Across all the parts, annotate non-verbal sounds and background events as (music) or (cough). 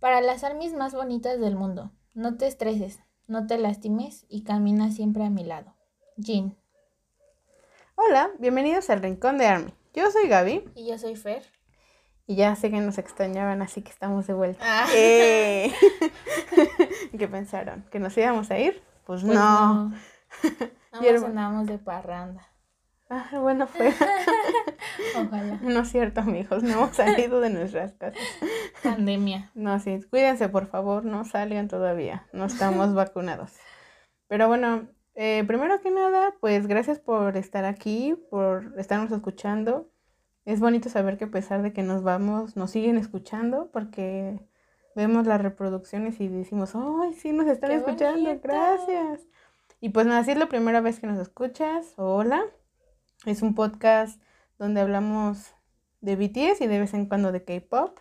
para las armies más bonitas del mundo. No te estreses, no te lastimes y camina siempre a mi lado. Jean. Hola, bienvenidos al Rincón de Army. Yo soy Gaby. Y yo soy Fer. Y ya sé que nos extrañaban, así que estamos de vuelta. Ah. Eh. (laughs) ¿Qué pensaron? ¿Que nos íbamos a ir? Pues, pues no. no. (laughs) andamos de parranda. Ah, bueno, fue. (laughs) Ojalá. No es cierto, amigos, no hemos salido de nuestras casas. Pandemia. (laughs) No, sí, cuídense, por favor, no salgan todavía, no estamos (laughs) vacunados. Pero bueno, eh, primero que nada, pues gracias por estar aquí, por estarnos escuchando. Es bonito saber que a pesar de que nos vamos, nos siguen escuchando, porque vemos las reproducciones y decimos, ¡ay, sí, nos están escuchando! Gracias. Y pues nada, si es la primera vez que nos escuchas, hola. Es un podcast donde hablamos de BTS y de vez en cuando de K-pop.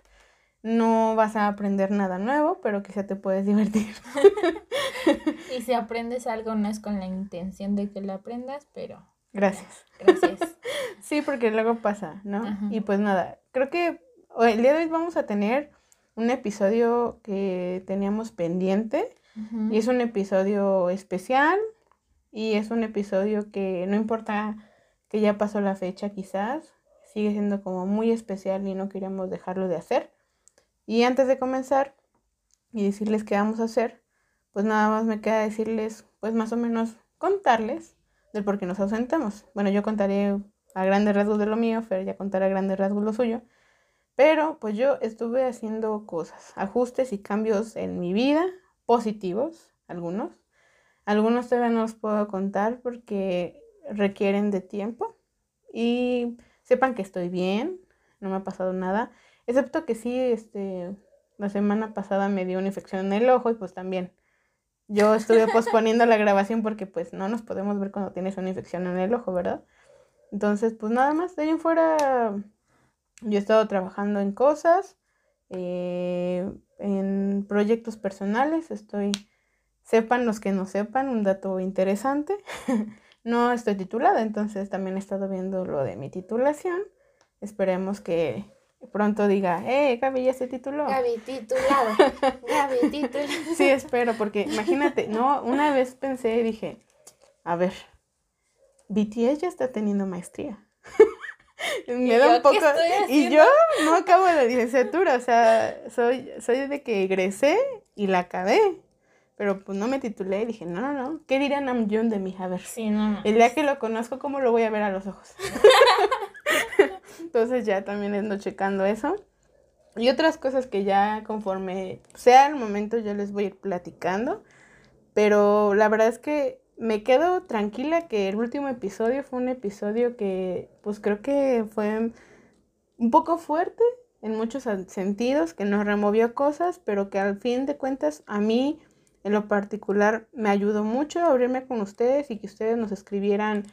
No vas a aprender nada nuevo, pero quizá te puedes divertir. (laughs) y si aprendes algo no es con la intención de que lo aprendas, pero... Gracias. Gracias. (laughs) sí, porque luego pasa, ¿no? Y pues nada, creo que el día de hoy vamos a tener un episodio que teníamos pendiente y es un episodio especial y es un episodio que no importa que ya pasó la fecha quizás, sigue siendo como muy especial y no queríamos dejarlo de hacer. Y antes de comenzar y decirles qué vamos a hacer, pues nada más me queda decirles, pues más o menos contarles del por qué nos ausentamos. Bueno, yo contaré a grandes rasgos de lo mío, Fer ya contará a grandes rasgos lo suyo. Pero pues yo estuve haciendo cosas, ajustes y cambios en mi vida, positivos, algunos. Algunos todavía no los puedo contar porque requieren de tiempo y sepan que estoy bien, no me ha pasado nada, excepto que sí, este, la semana pasada me dio una infección en el ojo y pues también yo estuve (laughs) posponiendo la grabación porque pues no nos podemos ver cuando tienes una infección en el ojo, ¿verdad? Entonces, pues nada más, de ahí en fuera yo he estado trabajando en cosas, eh, en proyectos personales, estoy, sepan los que no sepan, un dato interesante. (laughs) No estoy titulada, entonces también he estado viendo lo de mi titulación. Esperemos que pronto diga, eh, Gaby ya se tituló. Gaby titulada. (laughs) Gaby titulada. Sí, espero, porque imagínate, no, una vez pensé y dije, a ver, BTS ya está teniendo maestría. (laughs) Me da un poco. Y yo no acabo la licenciatura, o sea, soy, soy de que egresé y la acabé. Pero pues no me titulé y dije, no, no, no. ¿Qué dirá Namjoon de mí? A ver. Sí, no, El día que lo conozco, ¿cómo lo voy a ver a los ojos? (laughs) (laughs) Entonces ya también ando checando eso. Y otras cosas que ya conforme sea el momento yo les voy a ir platicando. Pero la verdad es que me quedo tranquila que el último episodio fue un episodio que pues creo que fue un poco fuerte en muchos sentidos, que nos removió cosas, pero que al fin de cuentas a mí en lo particular me ayudó mucho a abrirme con ustedes y que ustedes nos escribieran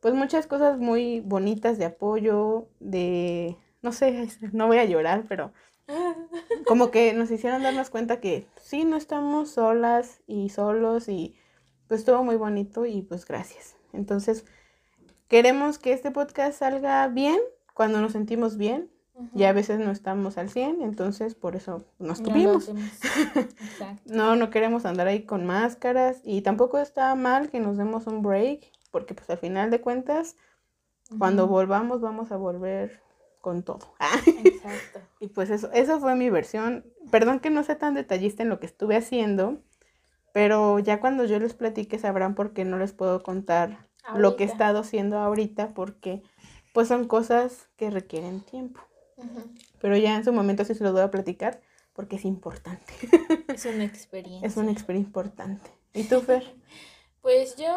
pues muchas cosas muy bonitas de apoyo, de, no sé, (laughs) no voy a llorar, pero (laughs) como que nos hicieron darnos cuenta que sí, no estamos solas y solos y pues todo muy bonito y pues gracias. Entonces, queremos que este podcast salga bien cuando nos sentimos bien, y a veces no estamos al 100, entonces por eso nos tuvimos. (laughs) No, no, queremos andar ahí con máscaras y tampoco está mal que nos demos un break, porque pues al final de cuentas, cuando volvamos vamos a volver con todo. (laughs) Exacto. y pues eso, eso fue mi versión. Perdón que no sea tan detallista en lo que estuve haciendo, pero ya cuando yo les platique sabrán por qué no les puedo contar lo que he estado haciendo ahorita, porque pues son cosas que requieren tiempo. Pero ya en su momento sí se lo voy a platicar porque es importante. Es una experiencia. Es una experiencia importante. ¿Y tú, Fer? (laughs) Pues yo.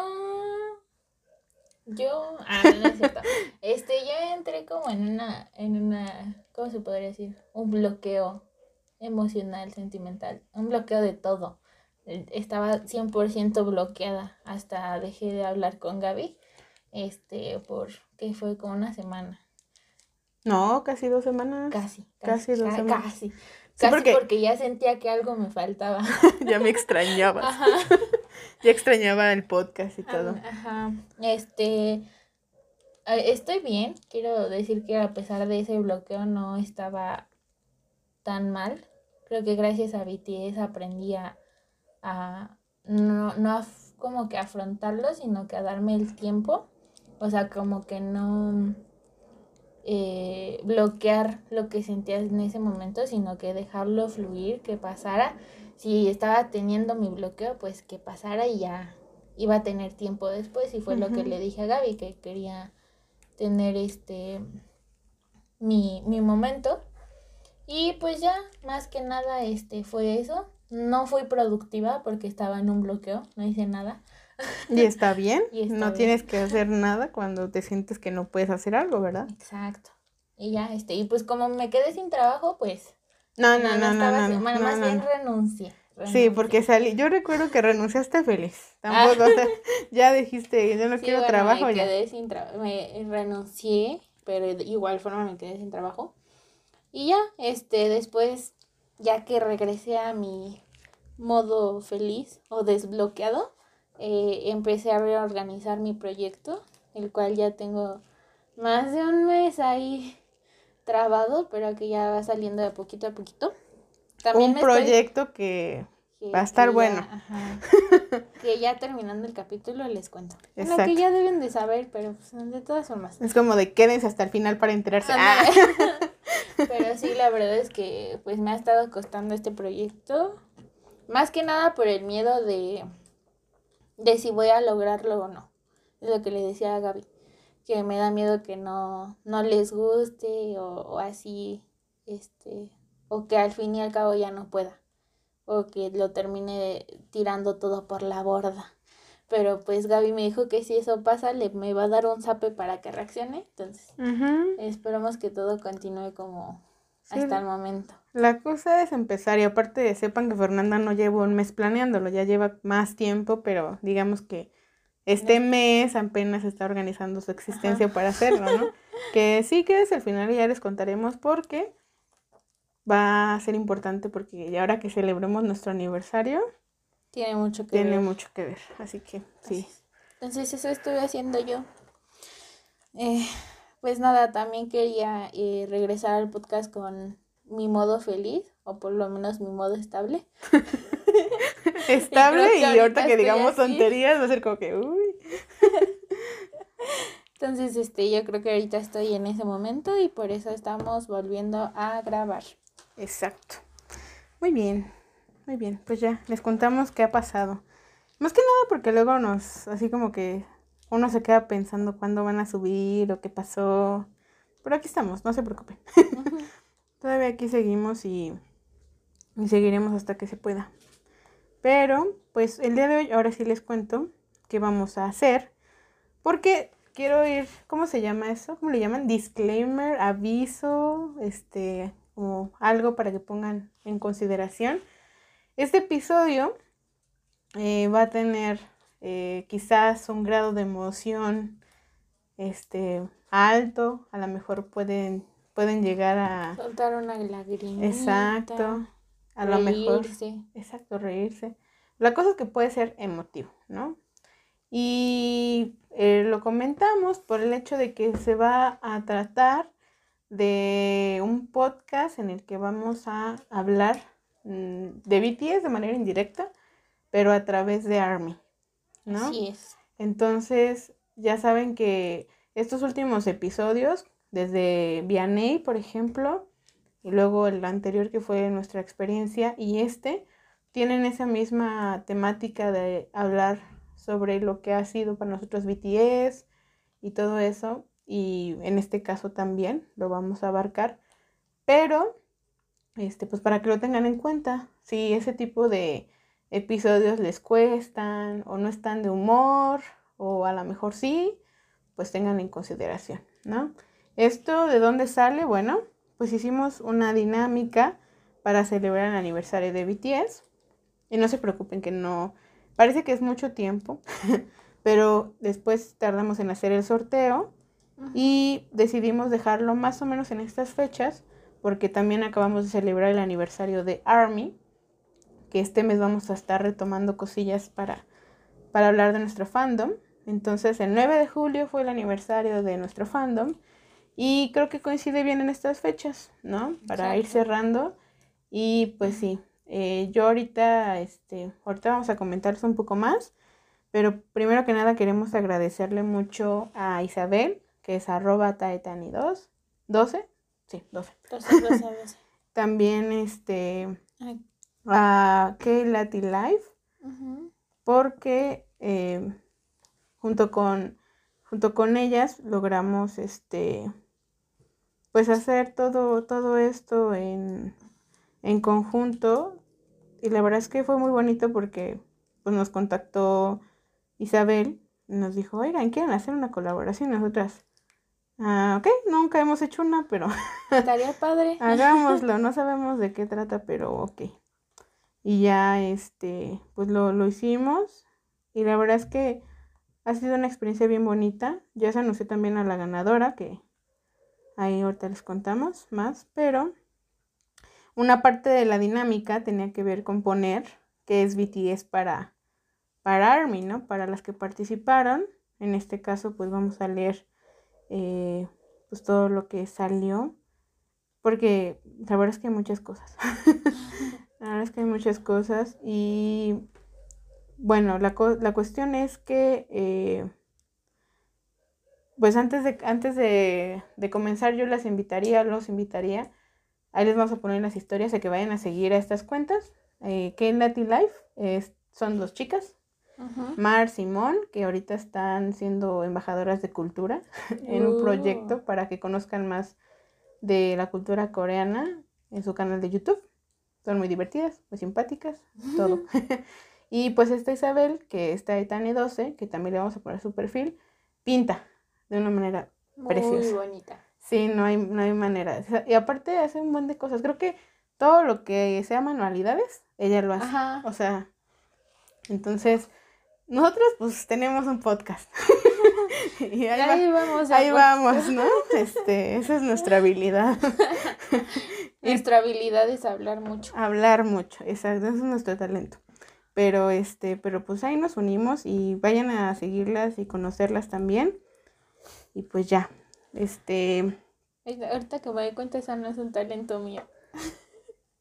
Yo. Ah, no es cierto. (laughs) Este, yo entré como en una. En una. ¿Cómo se podría decir? Un bloqueo emocional, sentimental. Un bloqueo de todo. Estaba 100% bloqueada. Hasta dejé de hablar con Gaby. Este, por. que fue como una semana. No, casi dos semanas. Casi. Casi, dos semanas. Casi. casi porque... ya sentía que algo me faltaba. (laughs) ya me extrañabas. Ajá. Ya extrañaba el podcast y todo. Ajá. Este. Estoy bien. Quiero decir que a pesar de ese bloqueo no estaba tan mal. creo que gracias a BTS aprendí a, no, no como que afrontarlo, sino que a darme el tiempo, o sea, como que no eh, bloquear lo que sentía en ese momento, sino que dejarlo fluir, que pasara. Si estaba teniendo mi bloqueo, pues que pasara y ya iba a tener tiempo después. Y fue lo que le dije a Gaby, que quería tener este mi, mi momento. Y pues ya, más que nada, este fue eso. No fui productiva porque estaba en un bloqueo, no hice nada. Y está bien, (laughs) no tienes que hacer nada cuando te sientes que no puedes hacer algo, ¿verdad? Exacto. Y ya, este, y pues como me quedé sin trabajo, pues... No, no, no, no, no, Bueno, más bien renuncié. Sí, porque salí, yo recuerdo que renunciaste feliz. Tampoco, (laughs) ya dijiste, yo no quiero trabajo. Me quedé sin trabajo, me renuncié, pero de igual forma me quedé sin trabajo. Y ya, este, después, ya que regresé a mi modo feliz o desbloqueado, eh, empecé a reorganizar mi proyecto, el cual ya tengo más de un mes ahí trabado, pero que ya va saliendo de poquito a poquito. También un proyecto que, va a estar bueno. (laughs) que ya terminando el capítulo les cuento. Lo que ya deben de saber, pero pues, de todas formas. Es como de quédense hasta el final para enterarse. Ah. (laughs) pero sí, la verdad es que pues me ha estado costando este proyecto. Más que nada por el miedo de, de si voy a lograrlo o no. Es lo que le decía a Gaby que me da miedo que no, no les guste o, así, este, o que al fin y al cabo ya no pueda, o que lo termine tirando todo por la borda. Pero pues Gaby me dijo que si eso pasa, le me va a dar un zape para que reaccione. Entonces, esperamos que todo continúe como hasta el momento. La cosa es empezar y aparte de sepan que Fernanda no lleva un mes planeándolo, ya lleva más tiempo, pero digamos que este mes apenas está organizando su existencia para hacerlo, ¿no? (laughs) que sí que es al final ya les contaremos porque va a ser importante porque ya ahora que celebremos nuestro aniversario tiene mucho que tiene ver. mucho que ver, así que sí. Entonces eso estuve haciendo yo. Eh, pues nada, también quería eh, regresar al podcast con mi modo feliz, o por lo menos mi modo estable. (laughs) estable y, ahorita, que digamos tonterías va a ser como que, uy. (laughs) Entonces, este, yo creo que ahorita estoy en ese momento y por eso estamos volviendo a grabar. Exacto. Muy bien, muy bien. Pues ya, les contamos qué ha pasado. Más que nada porque luego nos, así como que uno se queda pensando cuándo van a subir o qué pasó. Pero aquí estamos, no se preocupen. (laughs) Todavía aquí seguimos y, y seguiremos hasta que se pueda. Pero, pues el día de hoy, ahora sí les cuento qué vamos a hacer. Porque quiero ir, ¿cómo se llama eso? ¿Cómo le llaman? Disclaimer, aviso, este, como algo para que pongan en consideración. Este episodio eh, va a tener eh, quizás un grado de emoción este, alto, a lo mejor pueden, pueden llegar a... Soltar una lágrima. Exacto a lo mejor. Exacto, reírse. La cosa es que puede ser emotivo, ¿no? Y eh, lo comentamos por el hecho de que se va a tratar de un podcast en el que vamos a hablar mm, de BTS de manera indirecta, pero a través de ARMY, ¿no? Así es. Entonces, ya saben que estos últimos episodios, desde Vianney, por ejemplo, y luego el anterior que fue nuestra experiencia y este tienen esa misma temática de hablar sobre lo que ha sido para nosotros BTS y todo eso y en este caso también lo vamos a abarcar pero este pues para que lo tengan en cuenta si ese tipo de episodios les cuestan o no están de humor o a lo mejor sí pues tengan en consideración no esto de dónde sale bueno pues hicimos una dinámica para celebrar el aniversario de BTS. Y no se preocupen que no, parece que es mucho tiempo, (laughs) pero después tardamos en hacer el sorteo y decidimos dejarlo más o menos en estas fechas porque también acabamos de celebrar el aniversario de ARMY, que este mes vamos a estar retomando cosillas para, para hablar de nuestro fandom. Entonces el 9 de julio fue el aniversario de nuestro fandom y creo que coincide bien en estas fechas, ¿no? Para ir cerrando. Y pues sí, eh, yo ahorita, este, ahorita vamos a comentarles un poco más, pero primero que nada queremos agradecerle mucho a Isabel, que es arroba taetani2, 12, sí, 12. 12, 12, 12. También este, a K-Lati Life, porque eh, junto con junto con ellas logramos este pues hacer todo todo esto en, en conjunto y la verdad es que fue muy bonito porque pues nos contactó Isabel y nos dijo, oigan, ¿quieren hacer una colaboración? Nosotras, ah, ok, nunca hemos hecho una, pero... Estaría (laughs) padre. Hagámoslo, no (laughs) sabemos de qué trata, pero ok. Y ya, este, pues lo, lo hicimos y la verdad es que ha sido una experiencia bien bonita. Ya se anunció también a la ganadora, que ahí ahorita les contamos más, pero una parte de la dinámica tenía que ver con poner que es BTS para, para ARMY, ¿no? Para las que participaron. En este caso, pues vamos a leer eh, pues todo lo que salió. Porque la verdad es que hay muchas cosas. (laughs) la verdad es que hay muchas cosas. Y bueno, la, la cuestión es que, eh, pues antes, de, antes de, de, comenzar yo las invitaría, los invitaría, ahí les vamos a poner las historias de que vayan a seguir a estas cuentas. Eh, Latin Life son dos chicas, Mar Simón, que ahorita están siendo embajadoras de cultura (laughs) en un proyecto uh. para que conozcan más de la cultura coreana en su canal de YouTube. Son muy divertidas, muy simpáticas, todo. (laughs) Y pues esta Isabel, que está de Tane 12, que también le vamos a poner su perfil, pinta de una manera preciosa. Muy bonita. Sí, no hay, no hay manera. Y aparte hace un buen de cosas. Creo que todo lo que sea manualidades, ella lo hace. O sea, entonces, nosotros pues tenemos un podcast. (laughs) y ahí, vamos. Ahí vamos, ¿no? (laughs) Este, esa es nuestra habilidad. (laughs) nuestra habilidad es hablar mucho. Hablar mucho, exacto, ese es nuestro talento. Pero este, pero pues ahí nos unimos y vayan a seguirlas y conocerlas también. Y pues ya, este... Ahorita que me doy cuenta, esa no es un talento mío.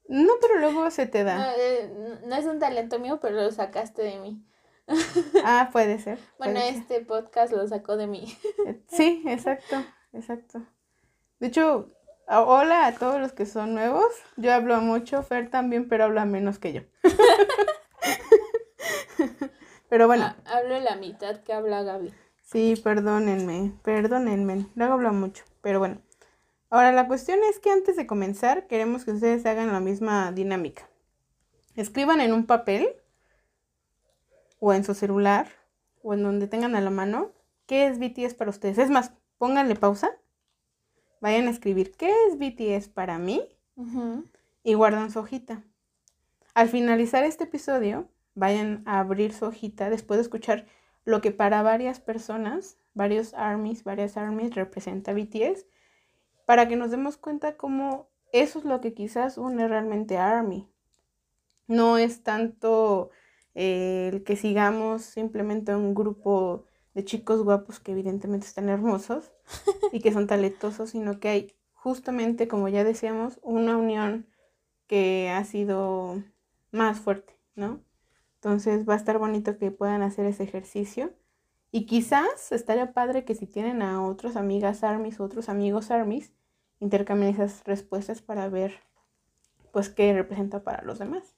No, pero luego se te da. No, eh, no es un talento mío, pero lo sacaste de mí. (laughs) Ah, puede ser. bueno, este podcast lo sacó de mí. Eh, sí, exacto, exacto. De hecho, hola a todos los que son nuevos. Yo hablo mucho, Fer también, pero habla menos que yo. (laughs) (laughs) Pero bueno. Ah, hablo la mitad que habla Gaby. Sí, perdónenme, perdónenme. Luego hablo mucho, pero bueno. Ahora la cuestión es que antes de comenzar queremos que ustedes hagan la misma dinámica. Escriban en un papel o en su celular o en donde tengan a la mano qué es BTS para ustedes. Es más, pónganle pausa, vayan a escribir qué es BTS para mí y guardan su hojita. Al finalizar este episodio, vayan a abrir su hojita después de escuchar lo que para varias personas, varios armies, varias armies representa BTS, para que nos demos cuenta cómo eso es lo que quizás une realmente a ARMY. No es tanto eh, el que sigamos simplemente un grupo de chicos guapos que evidentemente están hermosos y que son talentosos, sino que hay justamente, como ya decíamos, una unión que ha sido más fuerte, ¿no? Entonces va a estar bonito que puedan hacer ese ejercicio. Y quizás estaría padre que si tienen a otras amigas armies o otros amigos armies, intercambien esas respuestas para ver pues qué representa para los demás.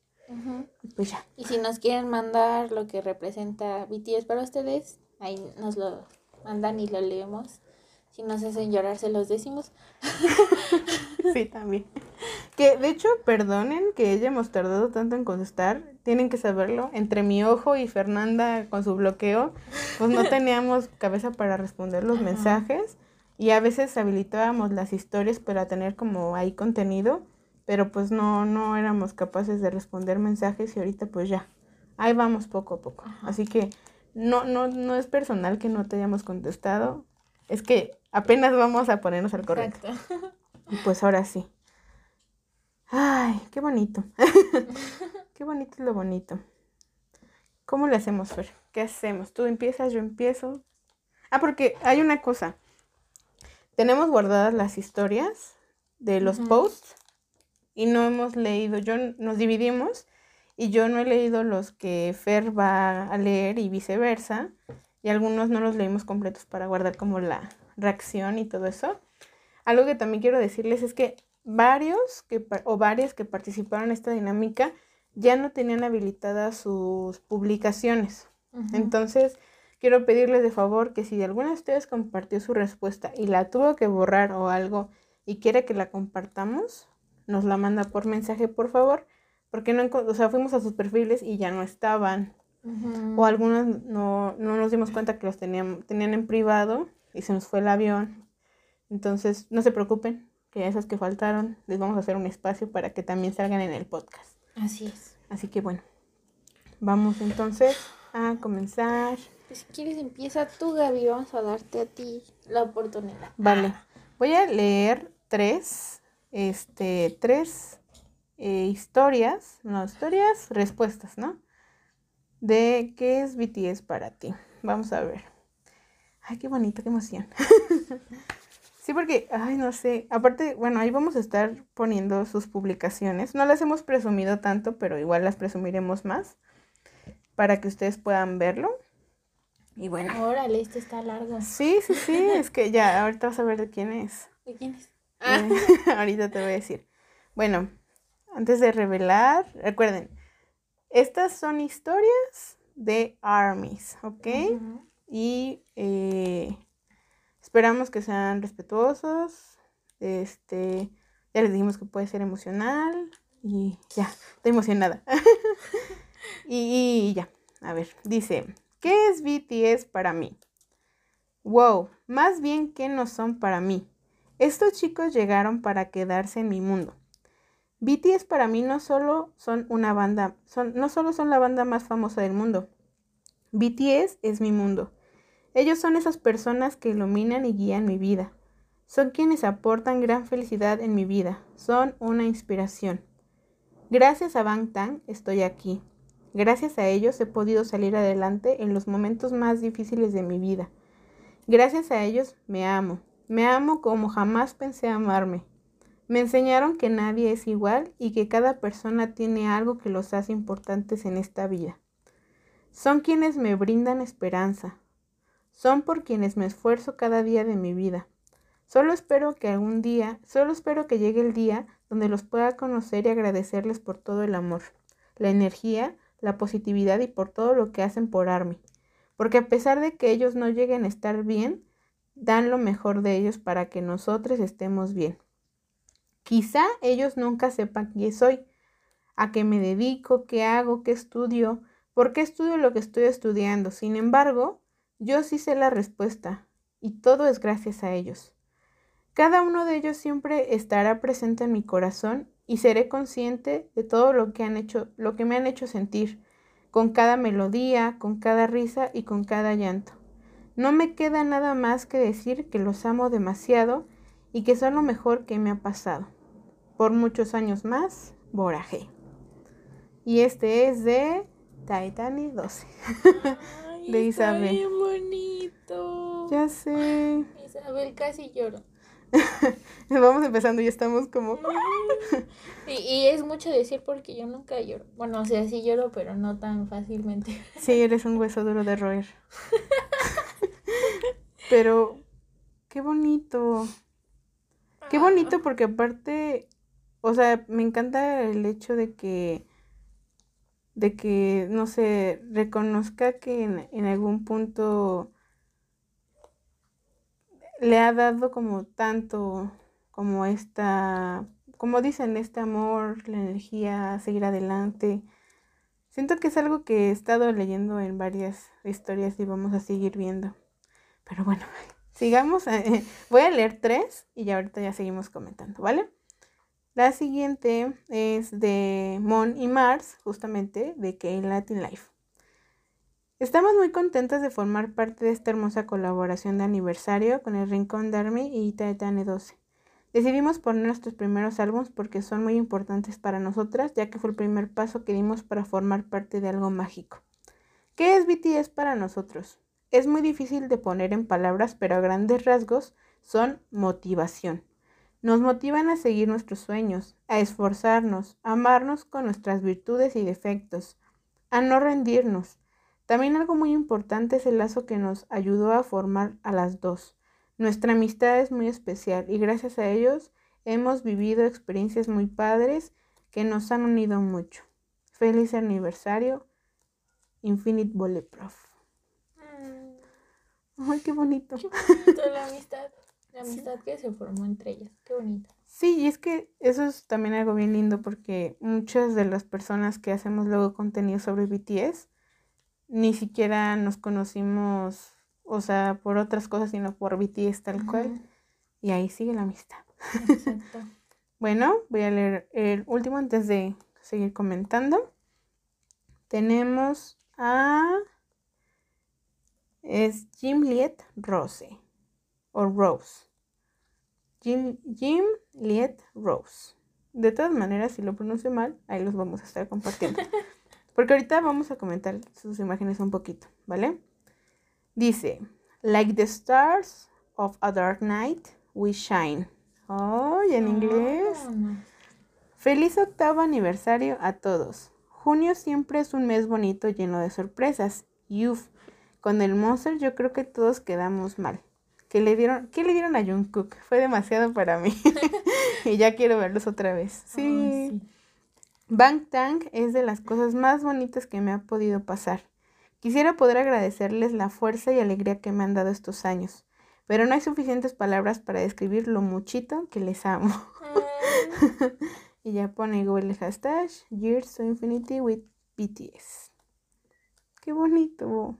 Pues ya. Y si nos quieren mandar lo que representa BTS para ustedes, ahí nos lo mandan y lo leemos. Si nos hacen llorar, se los decimos. (laughs) sí, también. (laughs) Que de hecho, perdonen que hayamos tardado tanto en contestar. Tienen que saberlo. Entre mi ojo y Fernanda con su bloqueo, pues no (laughs) teníamos cabeza para responder los mensajes. Y a veces habilitábamos las historias para tener como ahí contenido. Pero pues no, no éramos capaces de responder mensajes y ahorita pues ya. Ahí vamos poco a poco. Así que no, no, no es personal que no te hayamos contestado. Es que apenas vamos a ponernos al correcto. Y pues ahora sí. Ay, qué bonito. (laughs) qué bonito es lo bonito. ¿Cómo le hacemos, Fer? ¿Qué hacemos? Tú empiezas, yo empiezo. Ah, porque hay una cosa. Tenemos guardadas las historias de los posts y no hemos leído, yo nos dividimos y yo no he leído los que Fer va a leer y viceversa, y algunos no los leímos completos para guardar como la reacción y todo eso. Algo que también quiero decirles es que varios que, o varias que participaron en esta dinámica ya no tenían habilitadas sus publicaciones. Entonces, quiero pedirles de favor que si alguna de ustedes compartió su respuesta y la tuvo que borrar o algo y quiere que la compartamos, nos la manda por mensaje, por favor, porque no, o sea, fuimos a sus perfiles y ya no estaban. O algunos no, no, nos dimos cuenta que los tenían, tenían en privado y se nos fue el avión. Entonces, no se preocupen, que a esas que faltaron les vamos a hacer un espacio para que también salgan en el podcast. Así es. Así que bueno, vamos entonces a comenzar. Pues si quieres empieza tú, Gaby, vamos a darte a ti la oportunidad. Vale, voy a leer tres, este, tres eh, historias, no, historias, respuestas, ¿no? De qué es BTS para ti. Vamos a ver. Ay, qué bonito, qué emoción. (laughs) sí, porque, ay, no sé. Aparte, bueno, ahí vamos a estar poniendo sus publicaciones. No las hemos presumido tanto, pero igual las presumiremos más para que ustedes puedan verlo. Y bueno. Órale, este está largo. Sí, sí, sí. (laughs) es que ya, ahorita vas a ver de quién es. ¿De quién es? Ah. (laughs) ahorita te voy a decir. Bueno, antes de revelar, recuerden, estas son historias de armies, ¿ok? Y eh, esperamos que sean respetuosos. Este, ya les dijimos que puede ser emocional. Y ya, estoy emocionada. (laughs) y, y ya, a ver, dice, ¿qué es BTS para mí? Wow, más bien que no son para mí. Estos chicos llegaron para quedarse en mi mundo. BTS para mí no solo son una banda, son, no solo son la banda más famosa del mundo. BTS es mi mundo. Ellos son esas personas que iluminan y guían mi vida. Son quienes aportan gran felicidad en mi vida. Son una inspiración. Gracias a Bangtan estoy aquí. Gracias a ellos he podido salir adelante en los momentos más difíciles de mi vida. Gracias a ellos me amo. Me amo como jamás pensé amarme. Me enseñaron que nadie es igual y que cada persona tiene algo que los hace importantes en esta vida. Son quienes me brindan esperanza, son por quienes me esfuerzo cada día de mi vida. Solo espero que algún día, solo espero que llegue el día donde los pueda conocer y agradecerles por todo el amor, la energía, la positividad y por todo lo que hacen por Army. Porque a pesar de que ellos no lleguen a estar bien, dan lo mejor de ellos para que nosotros estemos bien. Quizá ellos nunca sepan quién soy, a qué me dedico, qué hago, qué estudio, por qué estudio lo que estoy estudiando. Sin embargo, yo sí sé la respuesta, y todo es gracias a ellos. Cada uno de ellos siempre estará presente en mi corazón y seré consciente de todo lo que han hecho, lo que me han hecho sentir, con cada melodía, con cada risa y con cada llanto. No me queda nada más que decir que los amo demasiado y que son lo mejor que me ha pasado. Por muchos años más, Boraje. Y este es de Titanic 12. (laughs) de Isabel. bien bonito. Ya sé. Isabel casi lloro. (laughs) Vamos empezando y estamos como. (laughs) y, es mucho decir porque yo nunca lloro. Bueno, o sea, sí lloro, pero no tan fácilmente. Sí, eres un hueso duro de roer. (laughs) pero, qué bonito. Qué bonito porque aparte, o sea, me encanta el hecho de que de que, no sé, reconozca que en, algún punto le ha dado como tanto, como esta, como dicen, este amor, la energía, seguir adelante. Siento que es algo que he estado leyendo en varias historias y vamos a seguir viendo. Pero bueno, (laughs) sigamos. (laughs) Voy a leer tres y ya ahorita ya seguimos comentando, ¿vale? La siguiente es de Mon y Mars, justamente de K Latin Life. Estamos muy contentas de formar parte de esta hermosa colaboración de aniversario con el Rincón de Army y Titane 12. Decidimos poner nuestros primeros álbumes porque son muy importantes para nosotras, ya que fue el primer paso que dimos para formar parte de algo mágico. ¿Qué es BTS para nosotros? Es muy difícil de poner en palabras, pero a grandes rasgos son motivación Nos motivan a seguir nuestros sueños, a esforzarnos, a amarnos con nuestras virtudes y defectos, a no rendirnos. También algo muy importante es el lazo que nos ayudó a formar a las dos. Nuestra amistad es muy especial y gracias a ellos hemos vivido experiencias muy padres que nos han unido mucho. Feliz aniversario, Infinite Bulletproof. Mm. Ay, qué bonito. Qué bonito la amistad. (laughs) La amistad que se formó entre ellas. Qué bonito. Sí, y es que eso es también algo bien lindo porque muchas de las personas que hacemos luego contenido sobre BTS ni siquiera nos conocimos, o sea, por otras cosas, sino por BTS tal cual. Y ahí sigue la amistad. Exacto. (laughs) bueno, voy a leer el último antes de seguir comentando. Tenemos a... Es Jim Liet Rose. O Rose. Jim, Jim Liet Rose. De todas maneras, si lo pronuncio mal, ahí los vamos a estar compartiendo. (laughs) Porque ahorita vamos a comentar sus imágenes un poquito, ¿vale? Dice, like the stars of a dark night, we shine. ¡Ay, en inglés! Ah. Feliz octavo aniversario a todos. Junio siempre es un mes bonito lleno de sorpresas. Yuf, con el Monster yo creo que todos quedamos mal. ¿Qué le dieron, ¿qué le dieron a Jungkook? Fue demasiado para mí. (laughs) (laughs) y ya quiero verlos otra vez. Sí. Bang Tang es de las cosas más bonitas que me ha podido pasar. Quisiera poder agradecerles la fuerza y alegría que me han dado estos años pero no hay suficientes palabras para describir lo muchito que les amo. (laughs) y ya pone Google el hashtag Years to Infinity with BTS. Qué bonito.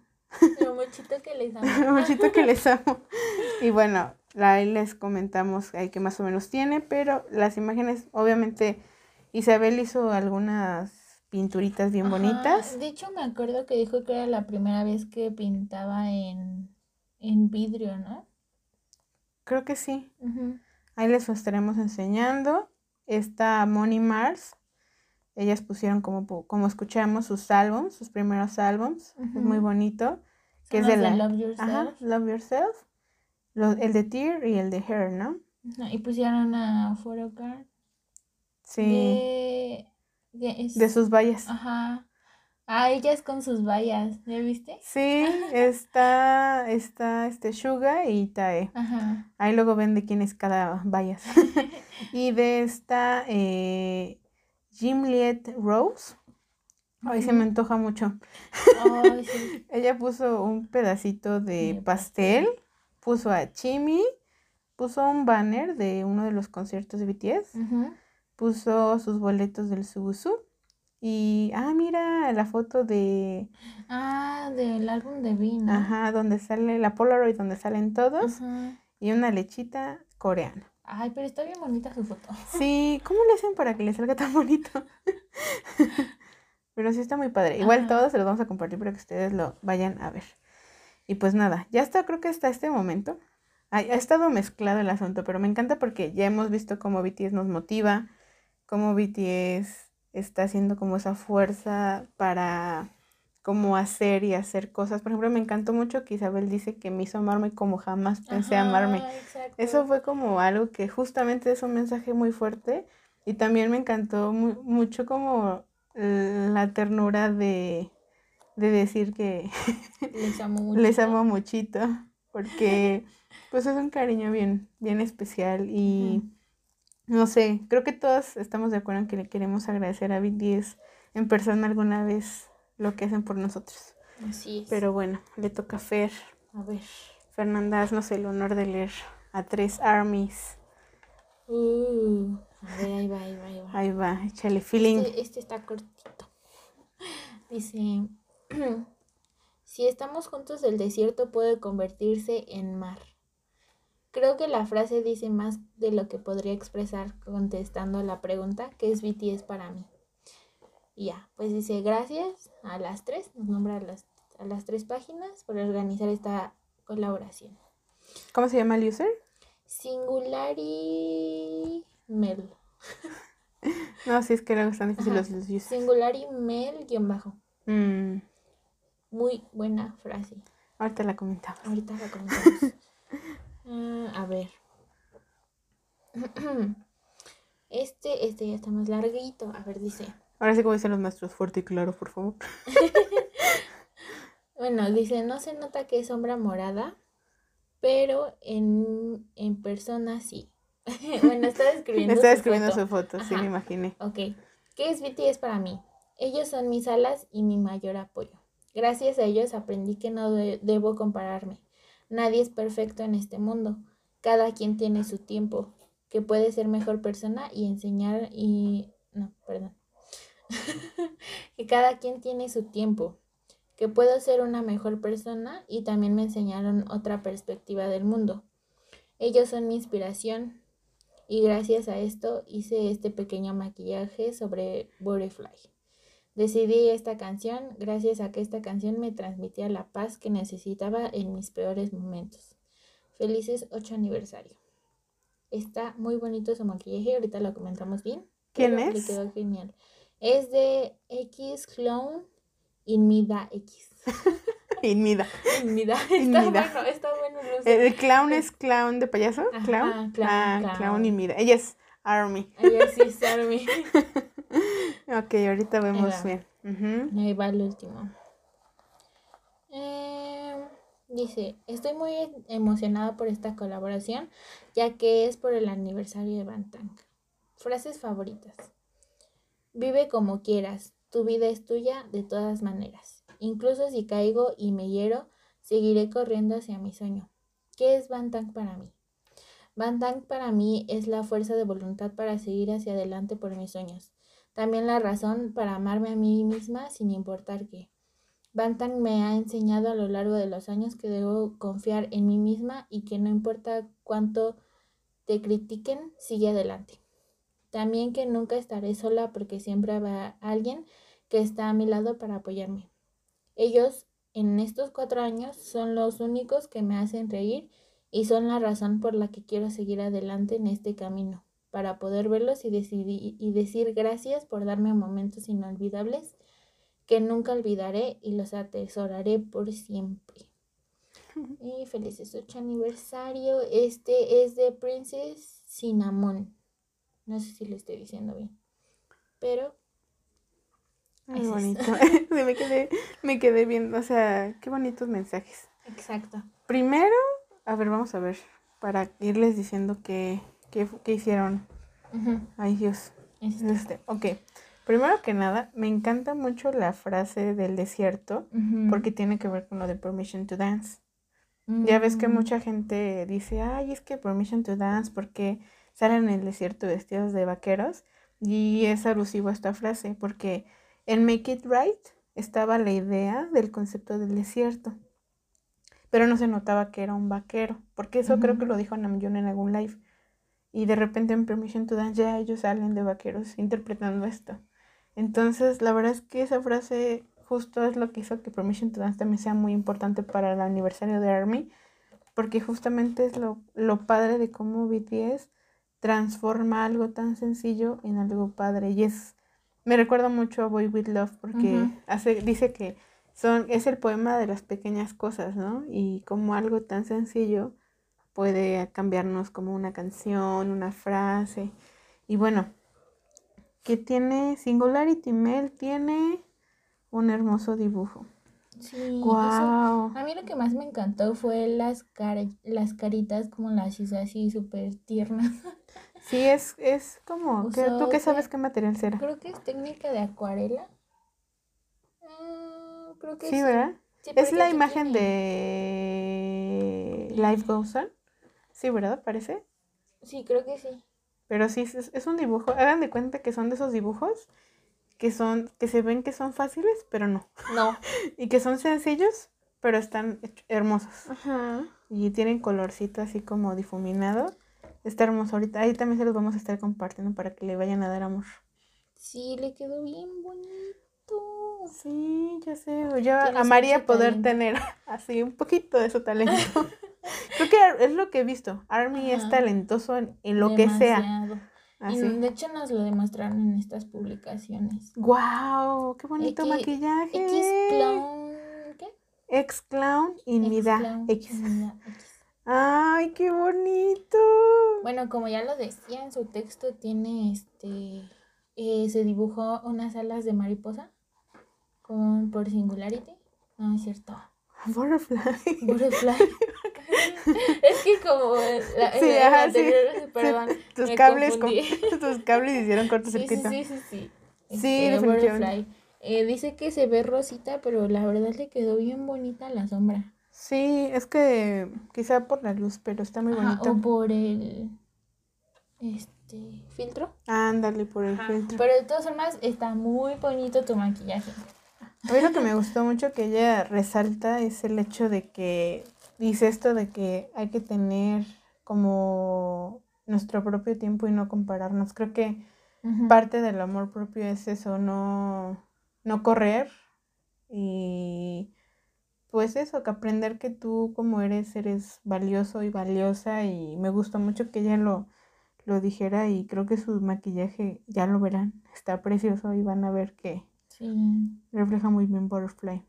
Lo muchito que les amo. (laughs) lo muchito que les amo. Y bueno, ahí les comentamos que más o menos tiene, pero las imágenes, obviamente, Isabel hizo algunas pinturitas bien bonitas. De hecho, me acuerdo que dijo que era la primera vez que pintaba en, en vidrio, ¿no? Creo que sí. Ahí les estaremos enseñando. Está Moni Mars. Ellas pusieron como, como escuchamos sus álbums, sus primeros álbums. Es muy bonito. Que es de, la... Love Yourself. Love Yourself. el de Tear y el de Hair, ¿no? y pusieron a Photocard. Sí. De, de sus vallas. Ajá. Ah, ellas con sus vallas, ¿ya viste? Sí, está, está este Suga y Tae. Ajá. Ahí luego ven de quién es cada vallas. (laughs) y de esta eh, Liet Rose. Ay, se me antoja mucho. (laughs) Ella puso un pedacito de pastel, puso a Chimi, puso un banner de uno de los conciertos de BTS, puso sus boletos del Subusu y, ah, mira la foto de... Ah, del álbum de vino. Ajá, donde sale la Polaroid, donde salen todos. Y una lechita coreana. Ay, pero está bien bonita su foto. (laughs) Sí, ¿cómo le hacen para que le salga tan bonito? (laughs) pero sí está muy padre. Igual todos se los vamos a compartir para que ustedes lo vayan a ver. Y pues nada, ya está, creo que hasta este momento. ha estado mezclado el asunto, pero me encanta porque ya hemos visto cómo BTS nos motiva, cómo BTS está haciendo como esa fuerza para como hacer y hacer cosas. Por ejemplo, me encantó mucho que Isabel dice que me hizo amarme como jamás pensé amarme. Eso fue como algo que justamente es un mensaje muy fuerte y también me encantó mucho como la ternura de, decir que (laughs) les amo, les amo muchito (laughs) porque pues es un cariño bien, bien especial y... No sé, creo que todos estamos de acuerdo en que le queremos agradecer a BTS en persona alguna vez lo que hacen por nosotros. Así es. Pero bueno, le toca a Fer. A ver. Fernanda, haznos el honor de leer a tres armies. Uh, a ver, ahí va, ahí va, ahí va. Ahí va, échale feeling. Este, este está cortito. (laughs) Dice, (clears throat) si estamos juntos el desierto puede convertirse en mar. Creo que la frase dice más de lo que podría expresar contestando la pregunta, ¿qué es BTS para mí? Y ya, pues dice gracias a las tres, nos nombra a las, a las tres páginas por organizar esta colaboración. ¿Cómo se llama el user? Singulari Mel. (laughs) no, si es que luego están difíciles los users. Singulari Mel guion bajo. Mm. Muy buena frase. Ahorita la comentamos. Ahorita la comentamos. Mm, (laughs) a ver. (clears throat) Este, este ya está más larguito. A ver, dice. Ahora sí como dicen los maestros, fuerte y claro, por favor. (laughs) bueno, dice, no se nota que es sombra morada, pero en, persona sí. (laughs) bueno, está describiendo Está describiendo su foto, sí me imaginé. Ok. ¿Qué es BTS para mí? Ellos son mis alas y mi mayor apoyo. Gracias a ellos aprendí que no debo compararme. Nadie es perfecto en este mundo. Cada quien tiene su tiempo, que puede ser mejor persona y enseñar y... No, perdón. (laughs) que cada quien tiene su tiempo, que puedo ser una mejor persona y también me enseñaron otra perspectiva del mundo. Ellos son mi inspiración y gracias a esto hice este pequeño maquillaje sobre Butterfly. Decidí esta canción gracias a que esta canción me transmitía la paz que necesitaba en mis peores momentos. Felices 8 aniversario. Está muy bonito su maquillaje, ahorita lo comentamos bien. ¿Quién es? Le quedó genial. Es de X Clown Inmida X. (laughs) Inmida. Inmida. (laughs) Está bueno, está bueno. ¿El clown es clown de payaso? ¿Clown? clown ah, clown. Inmida. Ella es Army. Ella sí es (laughs) Army. ok, ahorita vemos bien. Ahí va el último. Eh, dice, estoy muy emocionada por esta colaboración, ya que es por el aniversario de Bantang. Frases favoritas. Vive como quieras, tu vida es tuya de todas maneras. Incluso si caigo y me hiero, seguiré corriendo hacia mi sueño. ¿Qué es Bantang para mí? Bantang para mí es la fuerza de voluntad para seguir hacia adelante por mis sueños. También la razón para amarme a mí misma sin importar qué. Bantang me ha enseñado a lo largo de los años que debo confiar en mí misma y que no importa cuánto te critiquen, sigue adelante. También que nunca estaré sola porque siempre habrá alguien que está a mi lado para apoyarme. Ellos en estos cuatro años son los únicos que me hacen reír y son la razón por la que quiero seguir adelante en este camino, para poder verlos y, decidir, y decir gracias por darme momentos inolvidables que nunca olvidaré y los atesoraré por siempre. Y felices 8 aniversario. Este es de Princess Cinnamon. No sé si lo estoy diciendo bien. Pero. Muy bonito. (laughs) (laughs) me, quedé, me quedé viendo, o sea, qué bonitos mensajes. Exacto. Primero, a ver, vamos a ver, para irles diciendo qué, qué, hicieron. Ay, Dios. Este, ok. Primero que nada, me encanta mucho la frase del desierto porque tiene que ver con lo de Permission to Dance. Ya ves que mm. mucha gente dice, ay, es que Permission to Dance porque salen en el desierto vestidos de vaqueros. Y es alusivo a esta frase, porque en Make It Right estaba la idea del concepto del desierto. Pero no se notaba que era un vaquero, porque eso creo que lo dijo Namjoon en algún live. Y de repente en Permission to Dance ya ellos salen de vaqueros interpretando esto. Entonces, la verdad es que esa frase justo es lo que hizo que Permission to Dance también sea muy importante para el aniversario de ARMY, porque justamente es lo, lo padre de cómo BTS transforma algo tan sencillo en algo padre. Y es, me recuerda mucho a Boy With Love porque hace, dice que son, es el poema de las pequeñas cosas, ¿no? Y como algo tan sencillo puede cambiarnos como una canción, una frase. Y bueno, que tiene Singularity Mail, tiene un hermoso dibujo. Sí, wow. a mí lo que más me encantó fue las, las caritas como las hizo así súper tiernas. (laughs) Sí, es, es como, ¿tú qué sabes qué material será? Creo que es técnica de acuarela. Mm, creo que sí. ¿verdad? es la imagen de Life Goes On. Sí, ¿verdad? ¿Parece? Sí, creo que sí. Pero sí, es, es un dibujo. Hagan de cuenta que son de esos dibujos que son, que se ven que son fáciles, pero no. No. (laughs) y que son sencillos, pero están hermosos. Ajá. Y tienen colorcito así como difuminado. Está hermoso ahorita. Ahí también se los vamos a estar compartiendo para que le vayan a dar amor. Sí, le quedó bien bonito. Sí, ya sé. Yo amaría poder tener (laughs) así un poquito de su talento. (laughs) Creo que es lo que he visto. Army es talentoso en, lo que sea. Y de hecho nos lo demostraron en estas publicaciones. ¡Wow! ¡Qué bonito maquillaje! X Clown. ¿Qué? X Clown y Mida X. ¡Ay, qué bonito! Bueno, como ya lo decía en su texto, tiene este. Eh, se dibujó unas alas de mariposa con por Singularity. No, es cierto. (laughs) Butterfly. Butterfly. (laughs) es que como la, sí, ajá, anterior, sí, perdón, tus cables (laughs) tus cables hicieron cortocircuito. Sí, sí, sí, sí. Sí, sí este, Butterfly. Eh, dice que se ve rosita, pero la verdad le quedó bien bonita la sombra. Sí, es que quizá por la luz, pero está muy bonito. O por el este filtro. Ándale, por el filtro. Pero de todas formas está muy bonito tu maquillaje. Hoy lo que me gustó mucho que ella resalta es el hecho de que dice esto de que hay que tener como nuestro propio tiempo y no compararnos. Creo que parte del amor propio es eso, no, no correr y pues eso, que aprender que tú como eres, eres valioso y valiosa y me gustó mucho que ella lo, lo dijera y creo que su maquillaje, ya lo verán, (laughs) está precioso y van a ver que refleja muy bien Butterfly.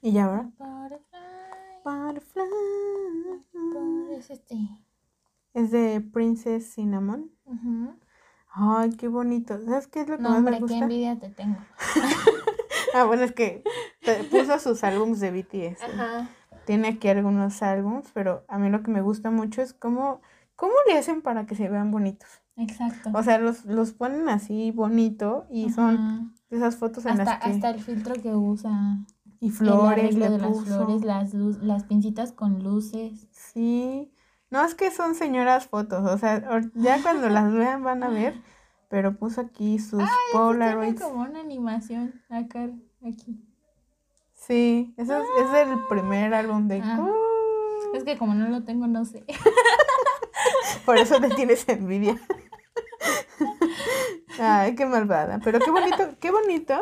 ¿Y ya ahora? Butterfly. Es este. Es de Princess Cinnamon. Ay, qué bonito. ¿Sabes qué es lo que más me gusta? qué envidia te tengo. (laughs) ah, bueno, es que puso sus álbumes de BTS. Ajá. Tiene aquí algunos álbumes, pero a mí lo que me gusta mucho es cómo, cómo le hacen para que se vean bonitos. Exacto. O sea, los, los ponen así bonito y son esas fotos en las que... Hasta el filtro que usa. Y flores, le de las flores, las, las pincitas con luces. Sí. No, es que son señoras fotos, o sea, ya cuando las (laughs) vean van a ver, pero puso aquí sus Ay, Polaroids. como una animación acá, aquí. Sí, ese es, es, el primer álbum de... Ah. Es que como no lo tengo, no sé. (laughs) Por eso te tienes envidia. Ay, qué malvada. Pero qué bonito, qué bonito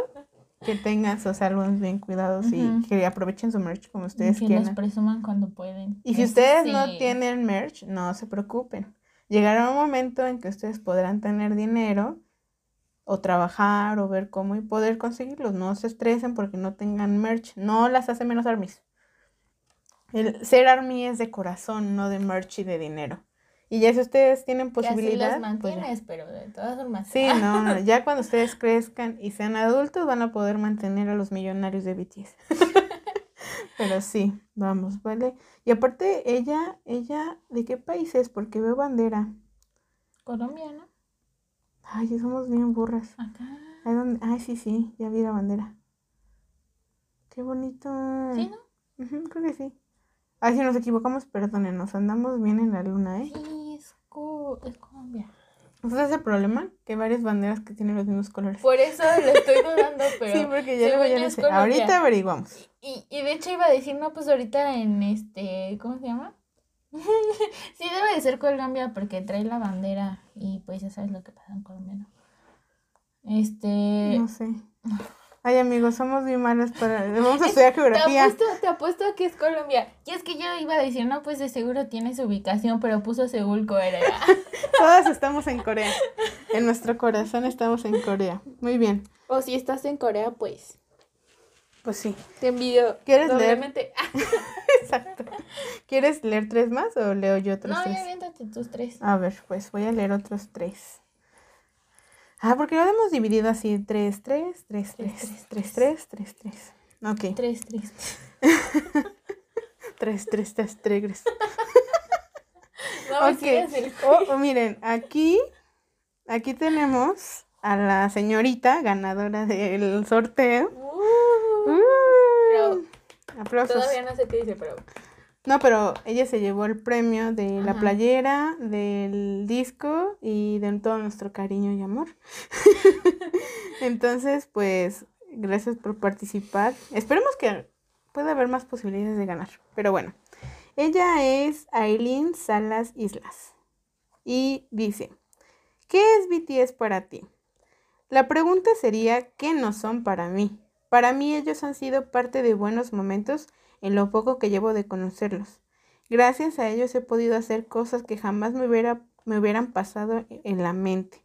que tengan sus álbumes bien cuidados y que aprovechen su merch como ustedes quieran. Que los presuman cuando pueden. Y si ustedes no tienen merch, no se preocupen. Llegará un momento en que ustedes podrán tener dinero o trabajar o ver cómo y poder conseguirlos. No se estresen porque no tengan merch. No las hace menos armies. El ser army es de corazón, no de merch y de dinero. Y ya si ustedes tienen posibilidad. Que pues mantienes, pero de todas formas. Sí, (laughs) no, ya cuando ustedes crezcan y sean adultos van a poder mantener a los millonarios de BTS. (laughs) pero sí, vamos, ¿vale? Y aparte, ella, ella, ¿de qué país es? Porque veo bandera. Colombiana. Ay, somos bien burras. Acá. Ay, sí, sí, ya vi la bandera. Qué bonito. ¿Sí, no? creo que sí. Ay, si nos equivocamos, perdónenos, andamos bien en la luna, ¿eh? Sí, es, Colombia. ¿Ese es el problema? Que hay varias banderas que tienen los mismos colores. Por eso lo estoy dudando, (laughs) pero... sí, porque ya, luego ya no sé. Ahorita averiguamos. Y, y de hecho iba a decir, no, pues ahorita en este... ¿Cómo se llama? Sí, debe de ser Colombia porque trae la bandera y pues ya sabes lo que pasa en Colombia, ¿no? Este... No sé. Ay, amigos, somos bien malas para. Vamos a estudiar geografía. Te apuesto, te apuesto a que es Colombia. Y es que yo iba a decir, no, pues de seguro tiene su ubicación, pero puso Seúl, Corea. (laughs) Todas estamos en Corea. En nuestro corazón estamos en Corea. Muy bien. O si estás en Corea, pues. Pues sí. Te envío. ¿Quieres leer? (laughs) Exacto. ¿Quieres leer tres más o leo yo otros no, tres? No, ya tus tres. A ver, pues voy a leer otros tres. Ah, porque lo hemos dividido así, 3, 3, 3, 3, 3, 3, 3, 3. Ok. 3, 3. 3, 3, 3, 3. No, ok. Oh, miren, aquí, aquí tenemos a la señorita ganadora del sorteo. Aplausos. Todavía no sé qué dice, pero no, pero ella se llevó el premio de la playera, del disco y de todo nuestro cariño y amor. (laughs) Entonces, pues, gracias por participar. Esperemos que pueda haber más posibilidades de ganar. Pero bueno, ella es Aileen Salas Islas. Y dice, ¿qué es BTS para ti? La pregunta sería, ¿qué no son para mí? Para mí ellos han sido parte de buenos momentos en lo poco que llevo de conocerlos. Gracias a ellos he podido hacer cosas que jamás me, hubiera, me hubieran pasado en la mente.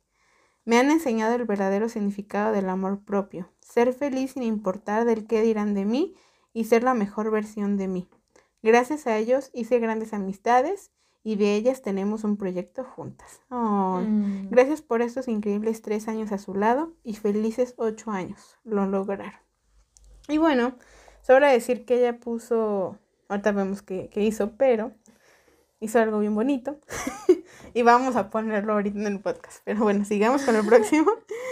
Me han enseñado el verdadero significado del amor propio, ser feliz sin importar del qué dirán de mí y ser la mejor versión de mí. Gracias a ellos hice grandes amistades y de ellas tenemos un proyecto juntas. Mm. Gracias por estos increíbles tres años a su lado y felices ocho años. Lo lograron. Y bueno, sobra decir que ella puso, ahorita vemos qué, hizo, pero hizo algo bien bonito. (laughs) y vamos a ponerlo ahorita en el podcast. Pero bueno, sigamos con el próximo.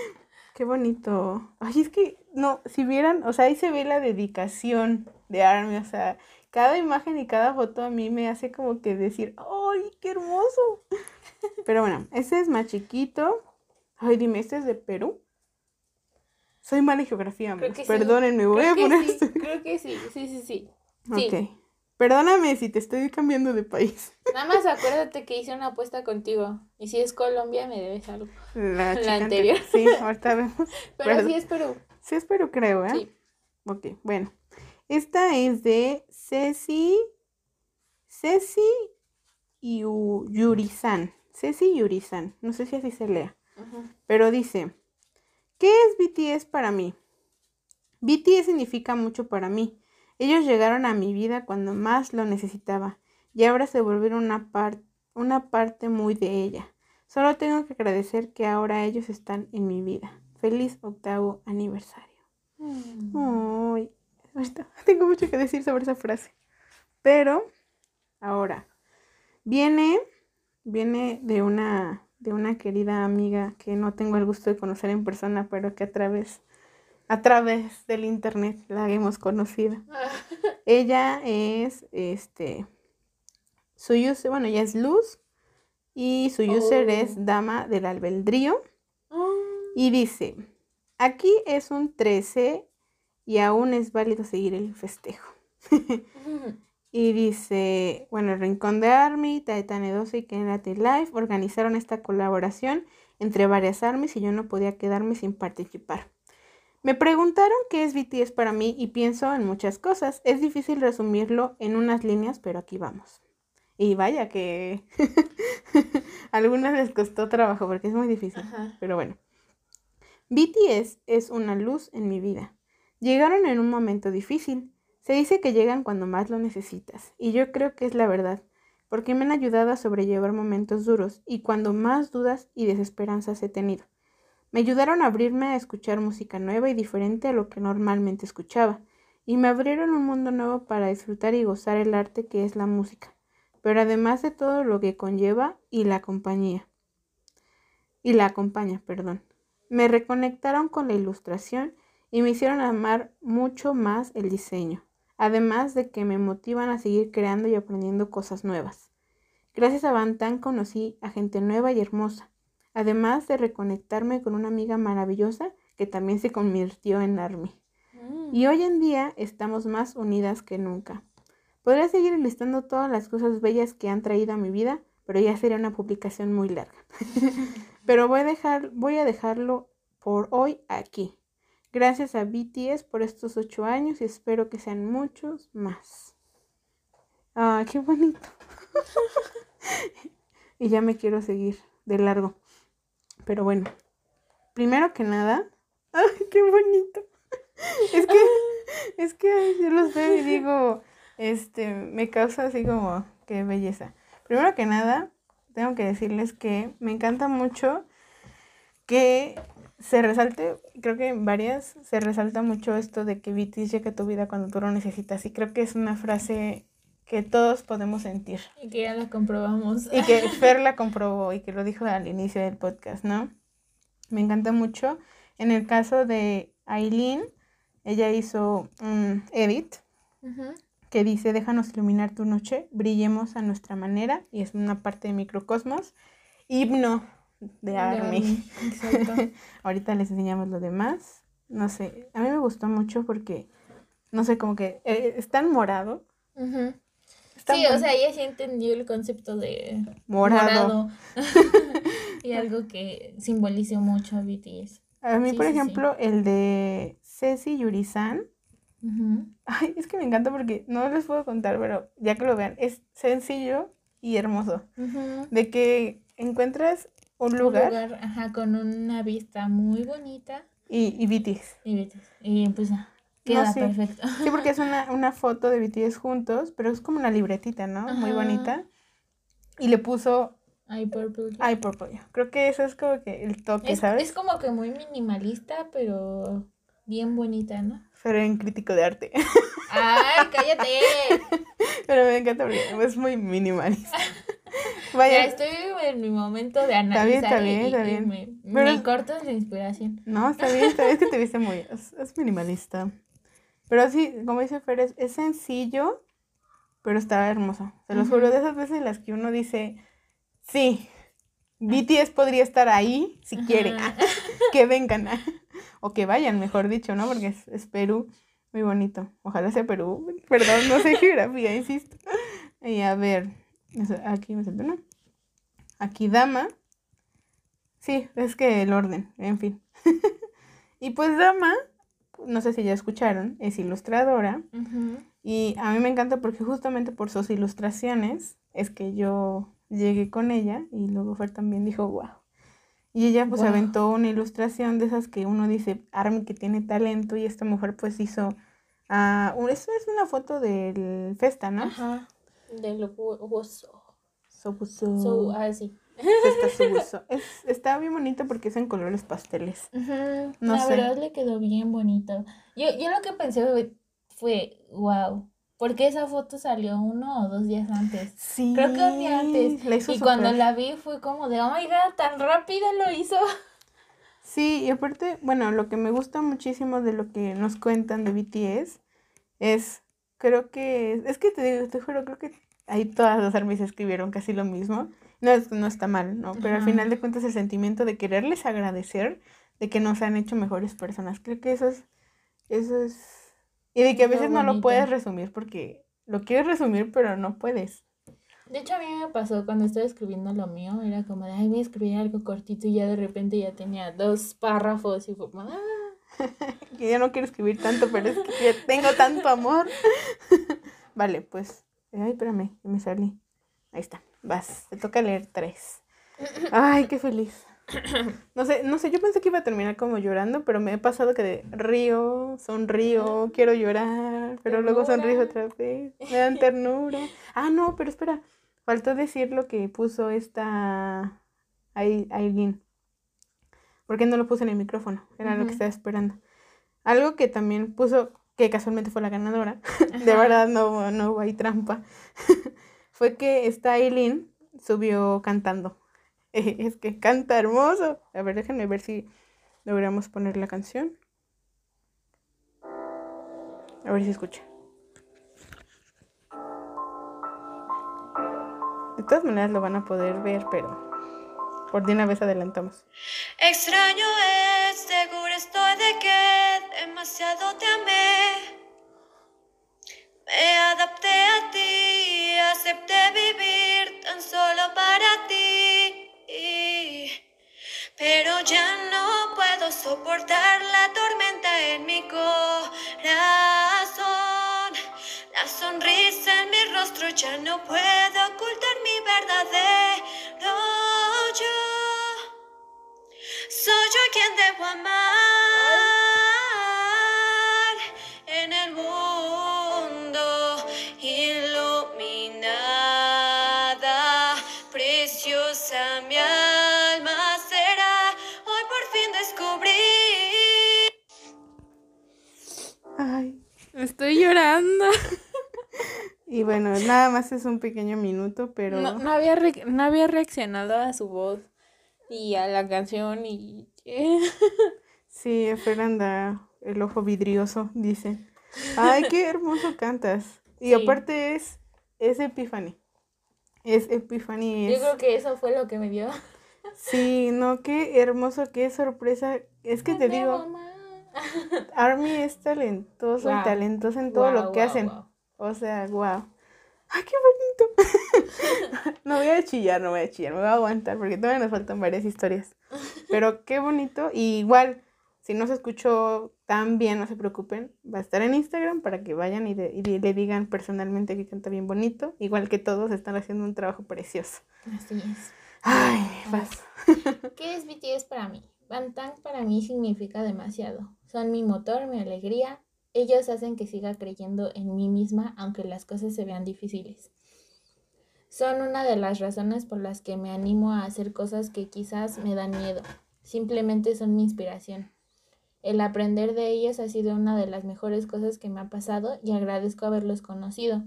(laughs) Qué bonito. Ay, es que, no, si vieran, o sea, ahí se ve la dedicación de Army, o sea, cada imagen y cada foto a mí me hace como que decir, ¡ay, qué hermoso! (laughs) Pero bueno, este es más chiquito. Ay, dime, ¿este es de Perú? Soy mala en geografía, Perdónenme, voy a poner sí, Creo que sí, sí, sí, sí. Ok. Perdóname si te estoy cambiando de país. Nada más acuérdate que hice una apuesta contigo. Y si es Colombia, me debes algo. La, anterior. Sí, ahorita vemos. (laughs) Pero sí es Perú. Sí es Perú, creo, ¿eh? Sí. Ok, bueno. Esta es de Ceci. Ceci Yurisan. Ceci Yurisan. No sé si así se lea. Pero dice: ¿Qué es BTS para mí? BTS significa mucho para mí. Ellos llegaron a mi vida cuando más lo necesitaba y ahora se volvieron una, una parte muy de ella. Solo tengo que agradecer que ahora ellos están en mi vida. Feliz octavo aniversario. Mm (laughs) tengo mucho que decir sobre esa frase. Pero, ahora, viene, viene de una, de una querida amiga que no tengo el gusto de conocer en persona, pero que a través, a través del internet la hemos conocido. (laughs) Ella es, este, su user, bueno, ella es Luz y su user es oh. Dama del Albedrío. Oh. Y dice, aquí es un 13 y aún es válido seguir el festejo. Y dice, bueno, el Rincón de Army, Taetane 12 y Kennedy Life organizaron esta colaboración entre varias armies y yo no podía quedarme sin participar. Me preguntaron qué es BTS para mí y pienso en muchas cosas. Es difícil resumirlo en unas líneas, pero aquí vamos. Y vaya que a (laughs) algunas les costó trabajo porque es muy difícil. Pero bueno. BTS es una luz en mi vida. Llegaron en un momento difícil. Se dice que llegan cuando más lo necesitas, y yo creo que es la verdad, porque me han ayudado a sobrellevar momentos duros y cuando más dudas y desesperanzas he tenido. Me ayudaron a abrirme a escuchar música nueva y diferente a lo que normalmente escuchaba, y me abrieron un mundo nuevo para disfrutar y gozar el arte que es la música, pero además de todo lo que conlleva y la compañía. Y la acompaña, perdón. Me reconectaron con la ilustración y me hicieron amar mucho más el diseño, además de que me motivan a seguir creando y aprendiendo cosas nuevas. Gracias a Bantan conocí a gente nueva y hermosa, además de reconectarme con una amiga maravillosa que también se convirtió en Army. Mm. Y hoy en día estamos más unidas que nunca. Podría seguir listando todas las cosas bellas que han traído a mi vida, pero ya sería una publicación muy larga. (laughs) pero voy a, dejar, voy a dejarlo por hoy aquí. Gracias a BTS por estos ocho años y espero que sean muchos más. Ah, qué bonito. (laughs) y ya me quiero seguir de largo. Pero bueno, primero que nada, (laughs) ¡ay, qué bonito! Es que, es que yo los veo y (laughs) digo, este, me causa así como, qué belleza. Primero que nada, tengo que decirles que me encanta mucho que se resalte, creo que en varias se resalta mucho esto de que BTS llega a tu vida cuando tú lo necesitas y creo que es una frase que todos podemos sentir. Y que ya la comprobamos. Y que Fer la comprobó y que lo dijo al inicio del podcast, ¿no? Me encanta mucho. En el caso de Aileen, ella hizo un edit que dice, déjanos iluminar tu noche, brillemos a nuestra manera, y es una parte de microcosmos. Himno de Army. (laughs) Ahorita les enseñamos lo demás. No sé, a mí me gustó mucho porque, no sé, como que eh, es tan morado. sí, o sea, ella sí entendió el concepto de morado. (laughs) y algo que simbolizó mucho a BTS. A mí, por ejemplo, el de Ceci Yurisan. Ay, es que me encanta porque no les puedo contar, pero ya que lo vean, es sencillo y hermoso. De que encuentras un lugar. Un lugar, ajá, con una vista muy bonita. Y, y BTS. Y BTS. Y empieza. Queda perfecto. Sí, porque es una, una foto de BTS juntos, pero es como una libretita, ¿no? Muy bonita. Y le puso Ay, purple. Ay, purple. Creo que eso es como que el toque, es, ¿sabes? Es como que muy minimalista, pero bien bonita, ¿no? Pero en crítico de arte. ¡Ay, cállate! (laughs) pero me encanta porque es muy minimalista. (laughs) (laughs) Vaya. Ya estoy en mi momento de análisis. Está bien, está bien, está bien. me, pero, cortas de inspiración. No, está bien, está bien, es que te viste muy. Es, minimalista. Pero sí, como dice Fer, es, sencillo, pero está hermoso. Se los juro, de esas veces en las que uno dice Sí, BTS podría estar ahí si quiere. (laughs) que vengan. (laughs) o que vayan, mejor dicho, ¿no? Porque es, Perú. Muy bonito. Ojalá sea Perú. Perdón, no sé geografía, insisto. Y a ver, aquí me siento, ¿no? Aquí Dama. Sí, es que el orden, en fin. (laughs) y pues Dama, no sé si ya escucharon, es ilustradora. Y a mí me encanta porque justamente por sus ilustraciones es que yo llegué con ella y luego Fer también dijo, wow. Y ella pues aventó una ilustración de esas que uno dice, Army que tiene talento y esta mujer pues hizo, uh, eso es una foto del Festa, ¿no? Ajá, del Woso. So, ah, sí. Festa (laughs) es, está bien bonito porque es en colores pasteles. No La verdad le quedó bien bonito. Yo, yo lo que pensé fue, wow, porque esa foto salió uno o dos días antes. Sí. Creo que un día antes. y cuando la vi fue como de, oh my god, tan rápido lo hizo. Sí, y aparte, bueno, lo que me gusta muchísimo de lo que nos cuentan de BTS es, creo que, es que te digo, te juro, creo que ahí todas las armies escribieron casi lo mismo. No, no está mal, ¿no? Pero al final de cuentas el sentimiento de quererles agradecer de que nos han hecho mejores personas. Creo que eso es, eso es y de que a veces no lo puedes resumir porque lo quieres resumir, pero no puedes. De hecho, a mí me pasó cuando estaba escribiendo lo mío, era como de, ay, voy a escribir algo cortito y ya de repente ya tenía dos párrafos y fue como, ah. (laughs) que ya no quiero escribir tanto, pero es que ya tengo tanto amor. (laughs) vale, pues, ay, espérame, me salí. Ahí está, vas, te toca leer tres. Ay, qué feliz. No sé, no sé, yo pensé que iba a terminar como llorando, pero me he pasado que de río, sonrío, quiero llorar, pero luego sonrío otra vez, me dan ternura. Ah, no, pero espera, faltó decir lo que puso esta Aileen. Porque no lo puse en el micrófono, era lo que estaba esperando. Algo que también puso, que casualmente fue la ganadora, (laughs) de verdad no, no hay trampa, (laughs) fue que esta Aileen subió cantando. (laughs) es que canta hermoso. A ver, déjenme ver si logramos poner la canción. A ver si escucha. De todas maneras lo van a poder ver, pero por de una vez adelantamos. Extraño es, seguro estoy de que demasiado te amé. Me adapté a ti, acepté vivir tan solo para ti. Pero ya no puedo soportar la tormenta en mi corazón. La sonrisa en mi rostro ya no puedo ocultar mi verdadero Soy yo quien debo amar. Estoy llorando. (laughs) Y bueno, nada más es un pequeño minuto, pero... No, había, no había reaccionado a su voz y a la canción y... (laughs) sí, Fernanda, el ojo vidrioso, dice. Ay, qué hermoso cantas. Y aparte es, es Epiphany. Es Epiphany. Yo creo que eso fue lo que me dio. (laughs) Sí, no, qué hermoso, qué sorpresa. Es que te digo... (laughs) Army es talentoso y talentoso en todo lo que hacen. O sea, wow. ¡Ay, qué bonito! (laughs) no voy a chillar, no voy a chillar, me voy a aguantar porque todavía nos faltan varias historias. Pero qué bonito. Y igual, si no se escuchó tan bien, no se preocupen. Va a estar en Instagram para que vayan y, le digan personalmente que canta bien bonito. Igual que todos están haciendo un trabajo precioso. Así es. Ay, vas. (laughs) ¿Qué es BTS para mí? Bangtan para mí significa demasiado. Son mi motor, mi alegría. Ellos hacen que siga creyendo en mí misma aunque las cosas se vean difíciles. Son una de las razones por las que me animo a hacer cosas que quizás me dan miedo. Simplemente son mi inspiración. El aprender de ellos ha sido una de las mejores cosas que me ha pasado y agradezco haberlos conocido.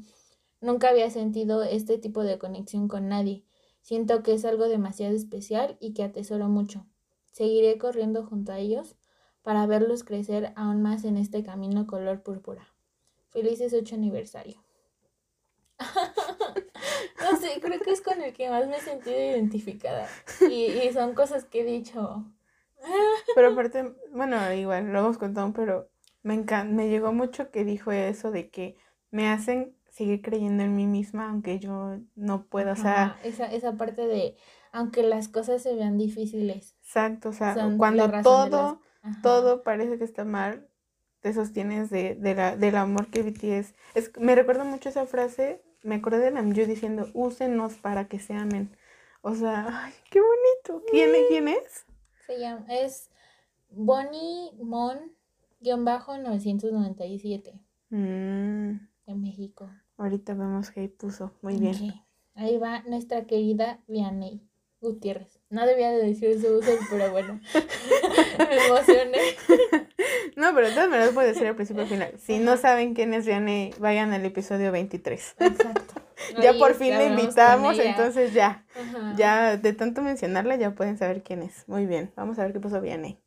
Nunca había sentido este tipo de conexión con nadie. Siento que es algo demasiado especial y que atesoro mucho. Seguiré corriendo junto a ellos para verlos crecer aún más en este camino color púrpura. Felices 8 aniversario. (laughs) no sé, creo que es con el que más me he sentido identificada. Y, y son cosas que he dicho. pero aparte, bueno, igual lo hemos contado, pero me encanta, me llegó mucho que dijo eso de que me hacen seguir creyendo en mí misma aunque yo no pueda, o sea... Esa, esa parte de, aunque las cosas se vean difíciles. Exacto, o sea, cuando todo, todo parece que está mal, te sostienes de, de la, del amor que BTS. Es, me recuerda mucho esa frase, me acordé de Namjoon diciendo, úsenos para que se amen. O sea, (laughs) ay, qué bonito. ¿Quién, ¿quién es? Se llama, es Bonnie Mon, guion bajo 997. Mm. En México. Ahorita vemos que ahí puso. Muy bien. Ahí va nuestra querida Vianney Gutiérrez. No debía de decir su uso, pero bueno. (laughs) (laughs) Me emocioné. No, pero de todas maneras puede decir al principio al final. Si no saben quién es Vianney, vayan al episodio 23. Exacto. (laughs) ya por fin la invitamos, entonces ya. Ya de tanto mencionarla ya pueden saber quién es. Muy bien. Vamos a ver qué puso Vianney.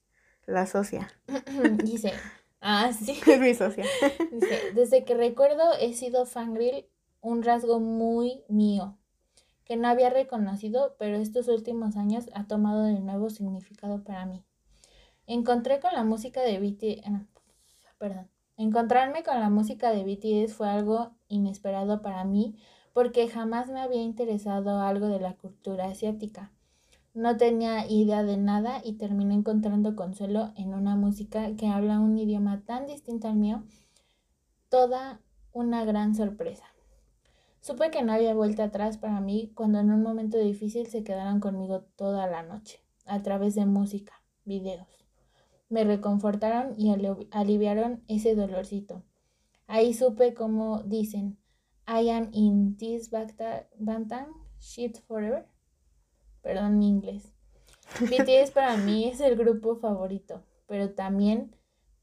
La socia. (clears throat) Dice, Ah, sí. Es mi socia. desde que recuerdo he sido fangirl, un rasgo muy mío, que no había reconocido, pero estos últimos años ha tomado de nuevo significado para mí. Encontré con la música de BTS, ah, perdón, encontrarme con la música de BTS fue algo inesperado para mí porque jamás me había interesado algo de la cultura asiática. No tenía idea de nada y terminé encontrando consuelo en una música que habla un idioma tan distinto al mío. Toda una gran sorpresa. Supe que no había vuelta atrás para mí cuando en un momento difícil se quedaron conmigo toda la noche, a través de música, videos. Me reconfortaron y aliviaron ese dolorcito. Ahí supe como dicen, I am in this bantam shit forever perdón mi inglés. (laughs) BTS para mí es el grupo favorito, pero también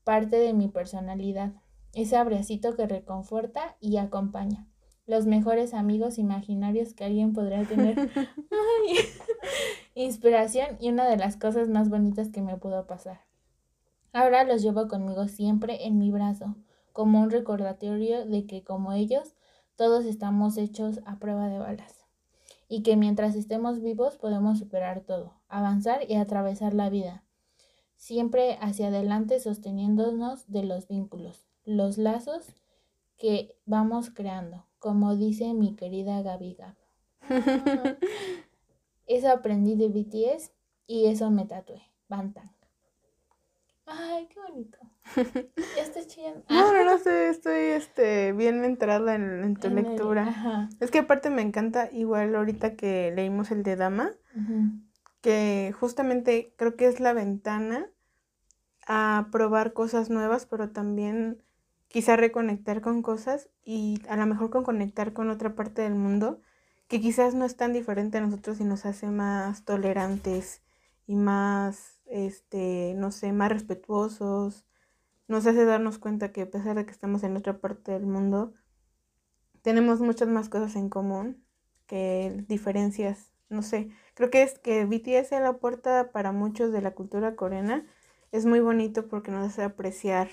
parte de mi personalidad. Ese abracito que reconforta y acompaña. Los mejores amigos imaginarios que alguien podría tener. (laughs) (laughs) Inspiración y una de las cosas más bonitas que me pudo pasar. Ahora los llevo conmigo siempre en mi brazo, como un recordatorio de que como ellos, todos estamos hechos a prueba de balas y que mientras estemos vivos podemos superar todo, avanzar y atravesar la vida, siempre hacia adelante sosteniéndonos de los vínculos, los lazos que vamos creando, como dice mi querida Gabi Gab. (laughs) eso aprendí de BTS y eso me tatué, Bantang. Ay, qué bonito. (laughs) Ya estoy chillando. No, no, no sé, estoy este, bien entrada en, tu lectura. Es que aparte me encanta, igual ahorita que leímos el de Dama, que justamente creo que es la ventana a probar cosas nuevas, pero también quizá reconectar con cosas y a lo mejor con conectar con otra parte del mundo que quizás no es tan diferente a nosotros y nos hace más tolerantes y más este, no sé, más respetuosos, nos hace darnos cuenta que a pesar de que estamos en otra parte del mundo, tenemos muchas más cosas en común que diferencias, no sé, creo que es que BTS es la puerta para muchos de la cultura coreana, es muy bonito porque nos hace apreciar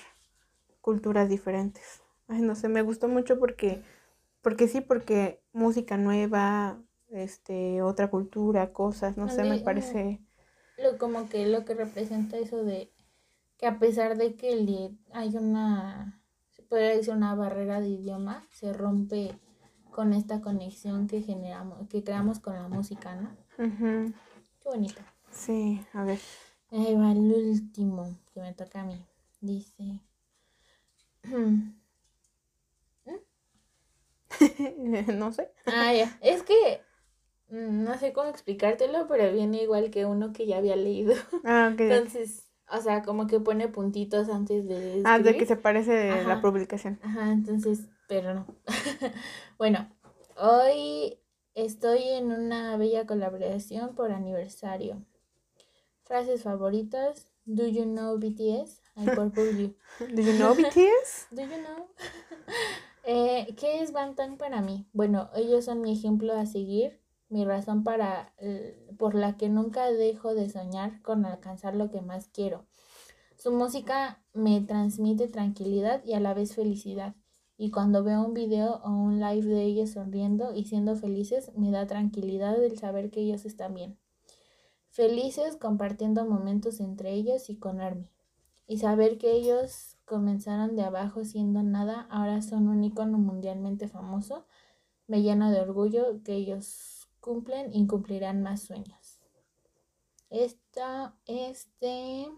culturas diferentes. Ay, no sé, me gustó mucho porque, porque sí, porque música nueva, este, otra cultura, cosas, no sé, me parece lo como que lo que representa eso de que a pesar de que hay una se puede decir una barrera de idioma se rompe con esta conexión que generamos que creamos con la música no qué bonito. Sí a ver. Ahí va el último que me toca a mí. Dice (laughs) no sé ah ya es que Mm, no sé cómo explicártelo, pero viene igual que uno que ya había leído. Ah, ok. Entonces, o sea, como que pone puntitos antes de. Ah, de que se parece de la publicación. Ajá, entonces, pero no. (laughs) bueno, hoy estoy en una bella colaboración por aniversario. Frases favoritas. Do you know BTS? Purple you. (laughs) Do you know BTS? (laughs) Do you know? (laughs) eh, ¿Qué es Bangtan para mí? Bueno, ellos son mi ejemplo a seguir mi razón para, por la que nunca dejo de soñar con alcanzar lo que más quiero. Su música me transmite tranquilidad y a la vez felicidad. Y cuando veo un video o un live de ellos sonriendo y siendo felices, me da tranquilidad el saber que ellos están bien. Felices compartiendo momentos entre ellos y con Army. Y saber que ellos comenzaron de abajo siendo nada, ahora son un icono mundialmente famoso, me llena de orgullo que ellos cumplen y cumplirán más sueños. Esta, este,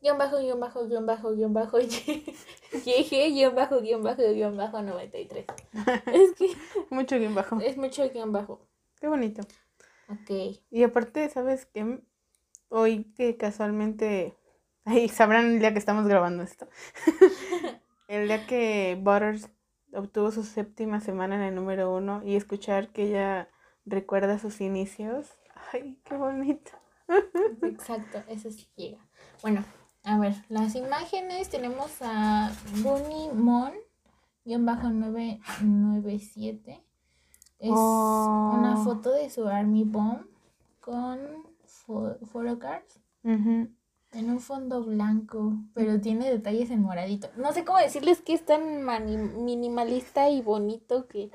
guion bajo, guion bajo, guion bajo, guion bajo, (laughs) llegué, guion bajo, guion bajo, guion bajo 93. (laughs) Es que... Mucho guion bajo. Es mucho guion bajo. Qué bonito. Ok. Y aparte, ¿sabes qué? Hoy que casualmente... Ahí sabrán el día que estamos grabando esto. (laughs) el día que Butters obtuvo su séptima semana en el número uno y escuchar que ella recuerda sus inicios. Ay, qué bonito. (laughs) Exacto, eso sí llega. Bueno, a ver, las imágenes tenemos a Bunny Mon, guion bajo 997. Es una oh. foto de su Army Bomb con photocards. En un fondo blanco, pero tiene detalles en moradito. No sé cómo decirles que es tan minimalista y bonito que...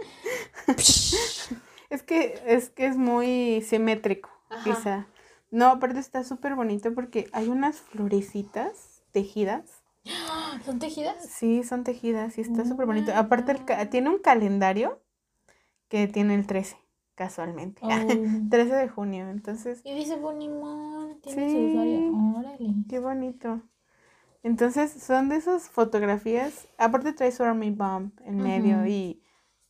(laughs) es que es que es muy simétrico, quizá. No, aparte está súper bonito porque hay unas florecitas tejidas. (gasps) ¿Son tejidas? Sí, son tejidas y está súper bonito. Aparte tiene un calendario que tiene el 13 casualmente. (laughs) 13 de junio, entonces. Y dice Bonimón, tiene su usuario. Órale. Qué bonito. Entonces, son de esas fotografías. Aparte trae su Army Bomb en medio y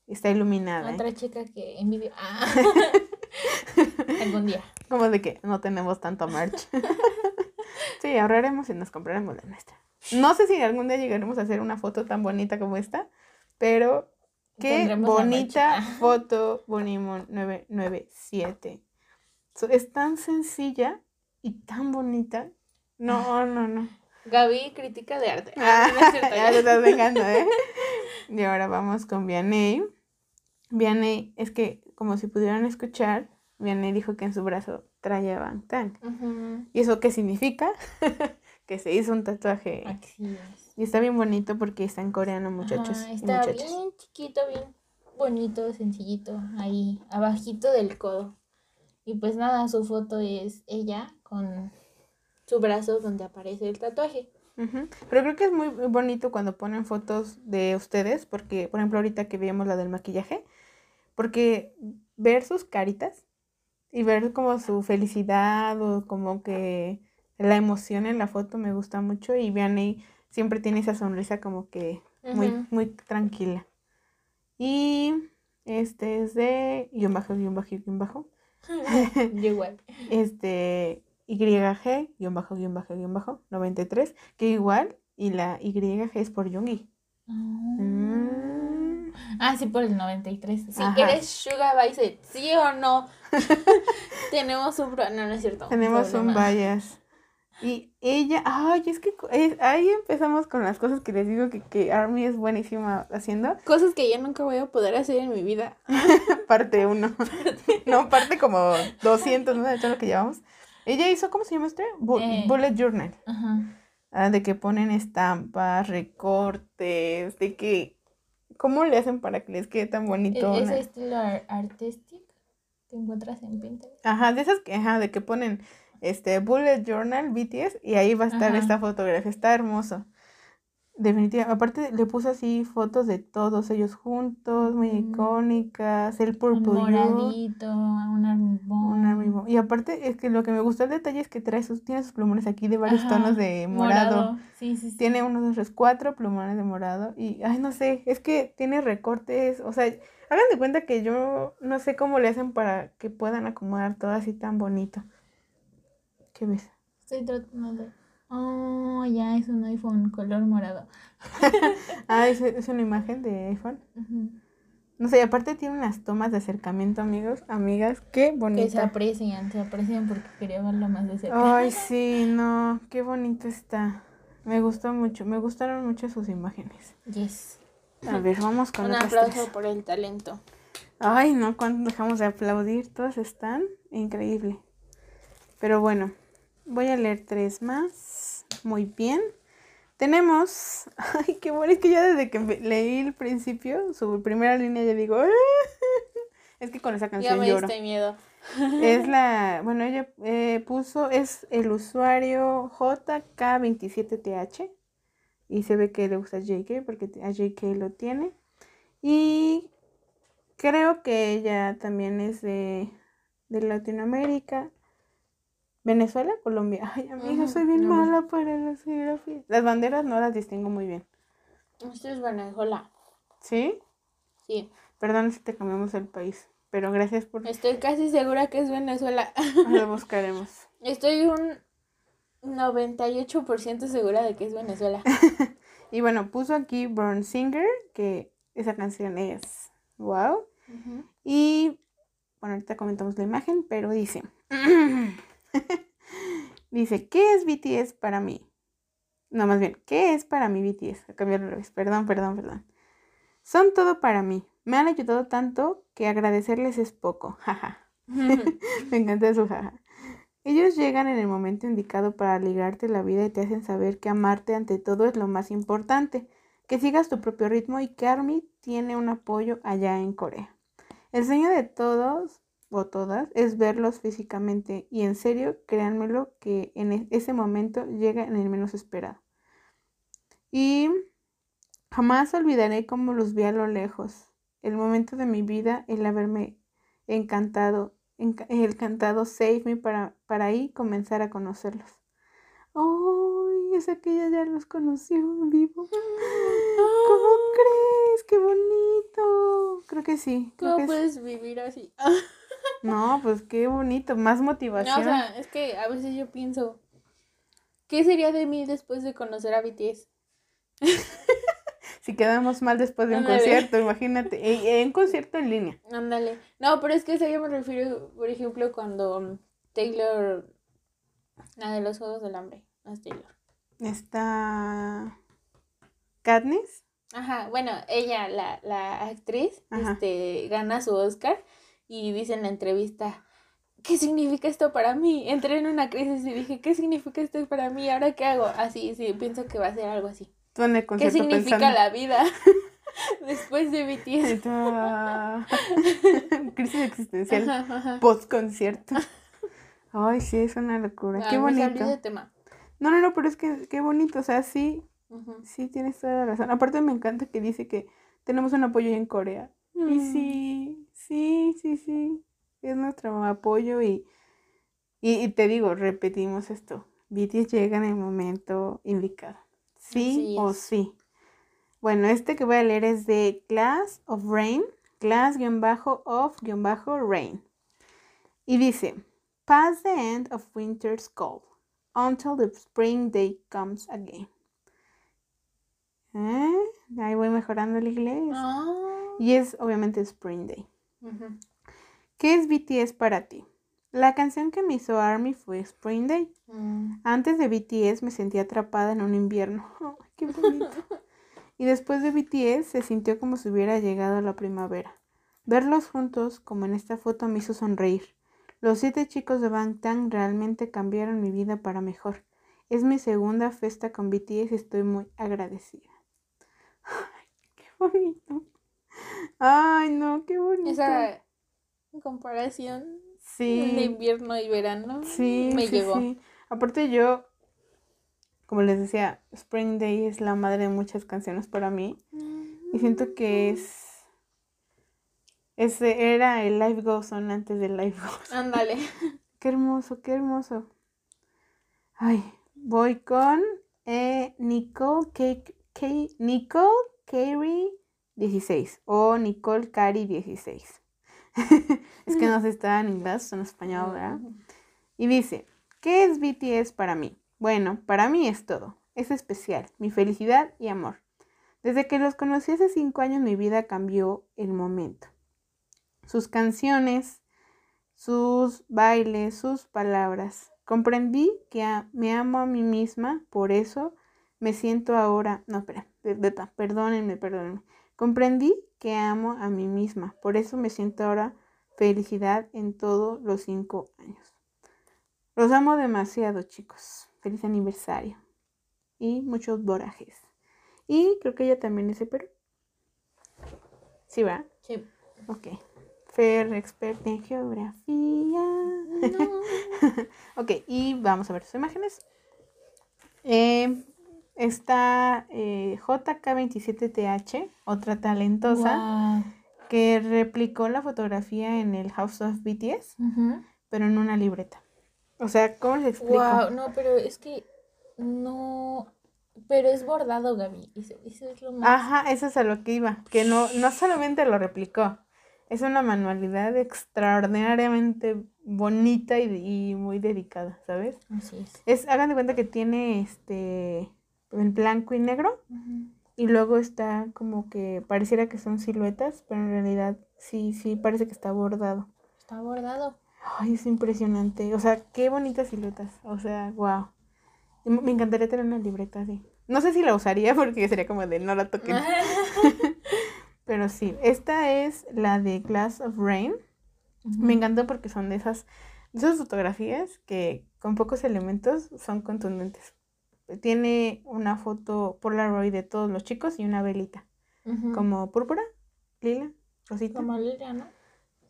está iluminada. Otra chica que envidia. Ah. (laughs) Algún día. Como de que no tenemos tanto merch. (laughs) sí, ahorraremos y nos compraremos la nuestra. No sé si algún día llegaremos a hacer una foto tan bonita como esta, pero Qué bonita (laughs) foto Bonimon 997. es tan sencilla y tan bonita. No, no, no. Gaby, crítica de arte. (laughs) Ah, ya te estás vengando, ¿eh? (laughs) y ahora vamos con Vianney. Vianney, es que como si pudieran escuchar, Vianney dijo que en su brazo traía Bangtan. ¿Y eso qué significa? que se hizo un tatuaje. Y está bien bonito porque está en coreano, muchachos. está bien chiquito, bien bonito, sencillito, ahí, abajito del codo. Y pues nada, su foto es ella con su brazo donde aparece el tatuaje. Pero creo que es muy bonito cuando ponen fotos de ustedes, porque, por ejemplo, ahorita que vimos la del maquillaje, porque ver sus caritas y ver como su felicidad o como que la emoción en la foto me gusta mucho y Vianney siempre tiene esa sonrisa como que muy, muy tranquila. Y este es de guion bajo, guion bajo, guion bajo. (laughs) igual. (laughs) Este, YG, guion bajo, guion bajo, guion bajo, 93, que igual, y la YG es por Yungi. Ah. Mm. ah, sí, por el 93. Si eres Sugar Vice, ¿sí o no? (laughs) Tenemos un... No, no es cierto. Tenemos un bias. Y ella, ay, es que ahí empezamos con las cosas que les digo que, que Army es buenísima haciendo. (laughs) Cosas que yo nunca voy a poder hacer en mi vida. parte uno. (laughs) no, parte como 200, ¿no? De todo lo que llevamos. Ella hizo, ¿cómo se llama este? Eh, bullet Journal. Ajá. Ah, de que ponen estampas, recortes, de que... ¿Cómo le hacen para que les quede tan bonito? ¿E-, ¿Ese estilo artístico que encuentras en Pinterest? Ajá, de esas que, ajá, de que ponen este Bullet Journal BTS y ahí va a estar esta fotografía, está hermoso. Definitivamente, aparte le puse así fotos de todos ellos juntos, muy mm. icónicas, el purple un moradito, un army Un Y aparte es que lo que me gusta el detalle es que trae sus, tiene sus plumones aquí de varios tonos de morado. Sí, sí, Tiene unos, dos, tres, cuatro plumones de morado y, ay, no sé, es que tiene recortes, o sea, hagan de cuenta que yo no sé cómo le hacen para que puedan acomodar todo así tan bonito. ¿Qué ves? Estoy tratando de. Oh, ya es un iPhone color morado. (laughs) ah, ¿es, es una imagen de iPhone. No sé, aparte tiene unas tomas de acercamiento, amigos, amigas, qué bonito. Que se aprecian, se aprecian porque quería verlo más de cerca. Ay, (laughs) sí, no, qué bonito está. Me gustó mucho, me gustaron mucho sus imágenes. Yes. A ver, vamos con Un aplauso por el talento. Ay, no, cuando dejamos de aplaudir, todos están increíble. Pero bueno, voy a leer tres más. Muy bien. Tenemos, (laughs) ay, qué bueno, es que ya desde que leí el principio, su primera línea, ya digo, (laughs) es que con esa canción ya me miedo. (laughs) Es la, bueno, ella eh, puso, es el usuario JK27TH y se ve que le gusta JK porque a JK lo tiene. Y creo que ella también es de, de Latinoamérica. Venezuela, Colombia. (laughs) Ay, amiga, soy bien mala para las geografías. Las banderas no las distingo muy bien. Esto es Venezuela. ¿Sí? Sí. Perdón si te cambiamos el país, pero gracias por... Estoy casi segura que es Venezuela. (laughs) Lo (laughs) buscaremos. Estoy un 98% segura de que es Venezuela. y bueno, puso aquí Born Singer, que esa canción es wow. Y bueno, ahorita comentamos la imagen, pero dice... (clears throat) (laughs) Dice, ¿qué es BTS para mí? No, más bien, ¿qué es para mí BTS? A cambiar al revés, perdón, perdón, perdón. Son todo para mí. Me han ayudado tanto que agradecerles es poco. Jaja. (laughs) (laughs) Me encanta su jaja. Ellos llegan en el momento indicado para alegrarte la vida y te hacen saber que amarte ante todo es lo más importante, que sigas tu propio ritmo y que ARMY tiene un apoyo allá en Corea. El sueño de todos o todas es verlos físicamente y en serio, créanmelo que en e-, ese momento llega en el menos esperado. Y jamás olvidaré cómo los vi a lo lejos. El momento de mi vida, el haberme encantado, el cantado Save Me para, para ahí comenzar a conocerlos. ¡Ay! es que ella ya los conoció en vivo. (gasps) ¿Cómo crees? ¡Qué bonito! Creo que sí. ¿Cómo puedes vivir así? (laughs) No, pues qué bonito, más motivación. No, o sea, es que a veces yo pienso, ¿qué sería de mí después de conocer a BTS? (laughs) si quedamos mal después de un concierto, imagínate, en, un concierto en línea. Ándale. No, pero es que eso yo me refiero, por ejemplo, cuando Taylor, la de los Juegos del Hambre, no es Taylor. Está Katniss. Ajá, bueno, ella, la, la actriz, este, gana su Oscar y dice en la entrevista, ¿qué significa esto para mí? Entré en una crisis y dije, ¿qué significa esto para mí? ¿Ahora qué hago? Así, sí, pienso que va a ser algo así. ¿Qué significa la vida? (laughs) Después de BTS. crisis existencial. (laughs) Post concierto. (laughs) Ay, sí, es una locura. qué bonito. tema. No, no, no, pero es que qué bonito. O sea, sí, sí tienes toda la razón. Aparte me encanta que dice que tenemos un apoyo en Corea. Y mm. sí, sí, sí, sí. Es nuestro apoyo y, y, te digo, repetimos esto. BTS llega en el momento indicado. Sí o sí. Bueno, este que voy a leer es de Class of Rain. Class-of-rain. Y dice, Past the end of winter's cold, until the spring day comes again. ¿Eh? Ahí voy mejorando el inglés. Ah. Y es obviamente Spring Day. ¿Qué es BTS para ti? La canción que me hizo Army fue Spring Day. Mm. Antes de BTS me sentí atrapada en un invierno. (laughs) ¡Qué bonito! y después de BTS se sintió como si hubiera llegado la primavera. Verlos juntos, como en esta foto, me hizo sonreír. Los siete chicos de Bangtan realmente cambiaron mi vida para mejor. Es mi segunda fiesta con BTS y estoy muy agradecida. (laughs) ¡Qué bonito! Ay, no, qué bonito. Esa comparación de invierno y verano sí, me llegó. Aparte yo, como les decía, Spring Day es la madre de muchas canciones para mí. Y siento que es... Ese era el Live Goes On antes del Live Goes Ándale. (laughs) qué hermoso, qué hermoso. Ay, voy con eh, Nicole, K, Nicole Carey 16 o Nicole Cari 16. (laughs) es que no se está en inglés, en español, ¿verdad? Y dice, ¿Qué es BTS para mí? Bueno, para mí es todo. Es especial, mi felicidad y amor. Desde que los conocí hace cinco años mi vida cambió el momento. Sus canciones, sus bailes, sus palabras. Comprendí que me amo a mí misma, por eso me siento ahora, no, espera, perdónenme, perdónenme. Comprendí que amo a mí misma, por eso me siento ahora felicidad en todos los cinco años. Los amo demasiado, chicos. Feliz aniversario. Y muchos borajes. Y creo que ella también es de Perú. ¿Sí va? Sí. Ok. Fer, experta en geografía. (laughs) ok, y vamos a ver sus imágenes. Eh, está eh, JK27TH, otra talentosa, que replicó la fotografía en el House of BTS, pero en una libreta. O sea, ¿cómo les explico? Wow, no, pero es que no. Pero es bordado, Gaby. Eso, es lo más. Ajá, eso es a lo que iba. Que no, no solamente lo replicó. Es una manualidad extraordinariamente bonita y, muy dedicada, ¿sabes? Así es. es. Hagan de cuenta que tiene este en blanco y negro. Y luego está como que pareciera que son siluetas, pero en realidad sí, sí parece que está bordado. Está bordado. Ay, es impresionante. O sea, qué bonitas siluetas. O sea, wow. Me encantaría tener una libreta así. No sé si la usaría porque sería como de no la toquen. (laughs) (laughs) Pero sí, esta es la de Glass of Rain. Me encantó porque son de esas, de esas fotografías que con pocos elementos son contundentes. Tiene una foto Polaroid de todos los chicos y una velita. Como púrpura, lila, rosita. Como lila, ¿no?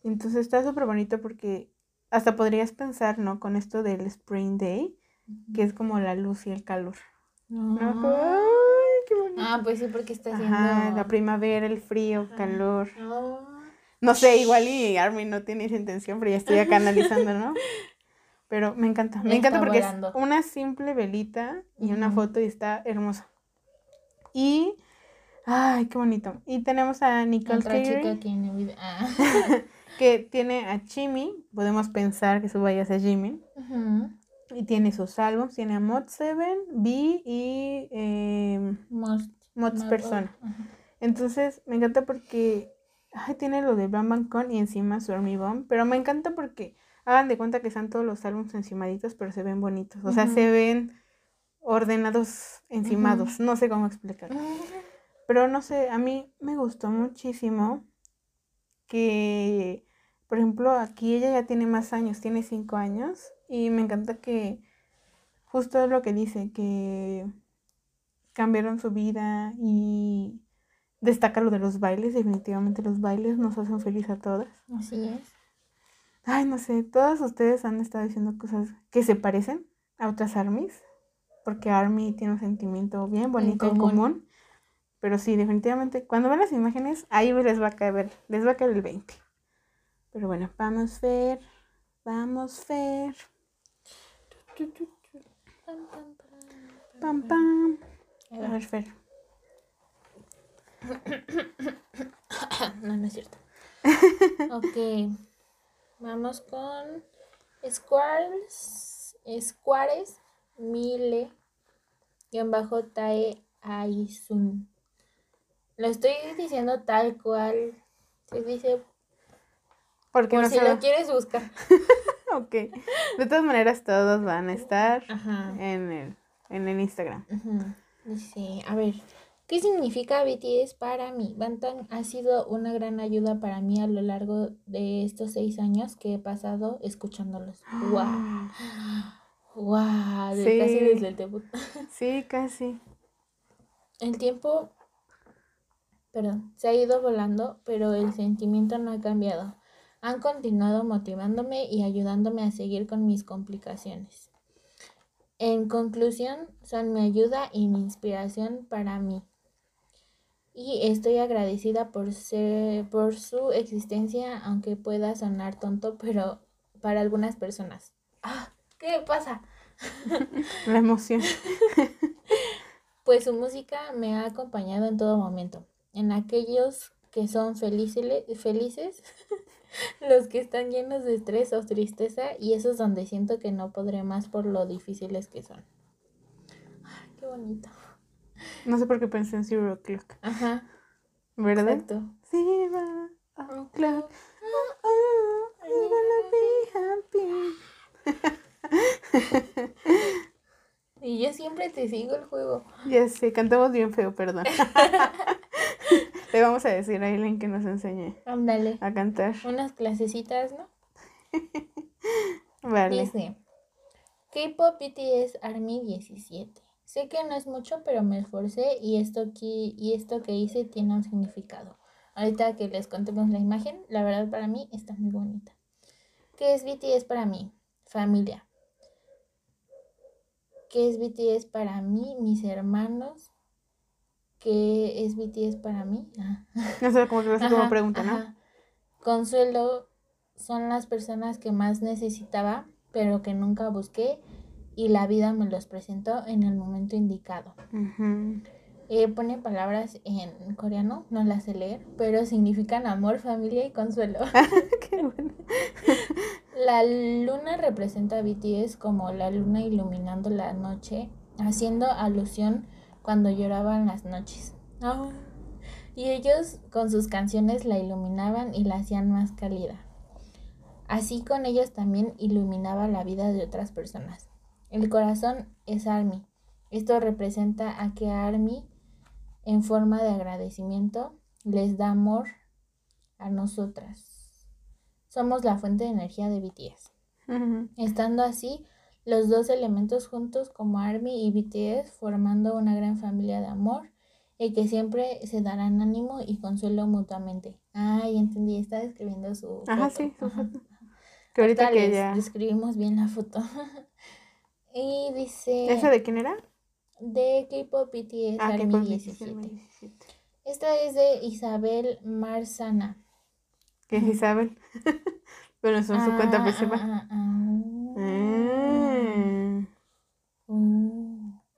Entonces está súper bonito porque hasta podrías pensar, ¿no? Con esto del Spring Day, que es como la luz y el calor. Ah. qué bonito. Ah, pues sí, porque está haciendo... Ajá, la primavera, el frío, calor. No sé, igual y Armin no tiene esa intención, pero ya estoy acá analizando, ¿no? (laughs) Pero me encanta, me encanta porque es una simple velita y una foto y está hermosa. Y, ay, qué bonito. Y tenemos a Nicole Otra chica video. Ah. (laughs) que tiene a Jimmy, podemos pensar que su vaya a Jimmy. Y tiene sus álbumes, tiene a Mod 7, B y eh, Mod, Persona. Entonces, me encanta porque ay, tiene lo de Bam Bam Con y encima su Army Bomb, pero me encanta porque hagan de cuenta que están todos los álbumes encimaditos, pero se ven bonitos, o sea, se ven ordenados encimados, no sé cómo explicar. Pero no sé, a mí me gustó muchísimo que por ejemplo, aquí ella ya tiene más años, tiene cinco años, y me encanta que justo lo que dice, que cambiaron su vida y destaca lo de los bailes, definitivamente los bailes nos hacen feliz a todas. Así es. Ay, no sé, todas ustedes han estado diciendo cosas que se parecen a otras armies, porque Army tiene un sentimiento bien bonito en común. Pero sí, definitivamente, cuando ven las imágenes, ahí les va a caer, les va a caer el 20. Pero bueno, vamos a ver. Vamos a ver. Pam, pam. A ver, Fer. (coughs) No, no es cierto. (laughs) ok. Vamos con Squares. Squares Mile. Y bajo Tae Aisun. Lo estoy diciendo tal cual. Se dice porque Por si lo quieres buscar. (laughs) ok. De todas maneras, todos van a estar en el, en el Instagram. Dice, a ver, ¿qué significa BTS para mí? Bangtan ha sido una gran ayuda para mí a lo largo de estos seis años que he pasado escuchándolos. ¡Wow! ¡Wow! Sí. Casi desde el debut. (laughs) sí, casi. El tiempo, perdón, se ha ido volando, pero el sentimiento no ha cambiado han continuado motivándome y ayudándome a seguir con mis complicaciones. En conclusión, son mi ayuda y mi inspiración para mí. Y estoy agradecida por, ser, por su existencia, aunque pueda sonar tonto, pero para algunas personas. Ah, ¿Qué pasa? (laughs) La emoción. (laughs) pues su música me ha acompañado en todo momento, en aquellos que son felices, felices, (laughs) los que están llenos de estrés o tristeza y eso es donde siento que no podré más por lo difíciles que son. Ay, qué bonito. No sé por qué pensé en Zero Clock. Ajá. ¿Verdad? Exacto. Zero Clock. Oh, oh, (laughs) y yo siempre te sigo el juego. Ya sé, cantamos bien feo, perdón. (laughs) Le vamos a decir a Aileen que nos enseñe Ándale. a cantar. Unas clasecitas, ¿no? (laughs) vale. Dice, K-Pop BTS ARMY 17. Sé que no es mucho, pero me esforcé y esto, aquí, y esto que hice tiene un significado. Ahorita que les contemos la imagen, la verdad para mí está muy bonita. ¿Qué es BTS para mí? Familia. ¿Qué es BTS para mí? Mis hermanos. ¿Qué es BTS para mí? Ah. (laughs) No sé, como que como pregunta, ¿no? Consuelo son las personas que más necesitaba, pero que nunca busqué y la vida me los presentó en el momento indicado. Eh, pone palabras en coreano, no las sé leer, pero significan amor, familia y consuelo. (laughs) Qué bueno. (laughs) la luna representa a BTS como la luna iluminando la noche, haciendo alusión cuando lloraban las noches. Y ellos con sus canciones la iluminaban y la hacían más cálida. Así con ellos también iluminaba la vida de otras personas. El corazón es Army. Esto representa a que Army en forma de agradecimiento, les da amor a nosotras. Somos la fuente de energía de BTS. Estando así, los dos elementos juntos como ARMY y BTS formando una gran familia de amor y que siempre se darán ánimo y consuelo mutuamente. Ay, entendí, está describiendo su Ajá, sí, su foto. Que ahorita que ya... describimos bien la foto. (laughs) y dice... ¿Esa de quién era? de K-Pop BTS ah, Army 17. Esta es de Isabel Marzana. ¿Qué es Isabel? (laughs) Pero son su cuenta ah, principal. Ah,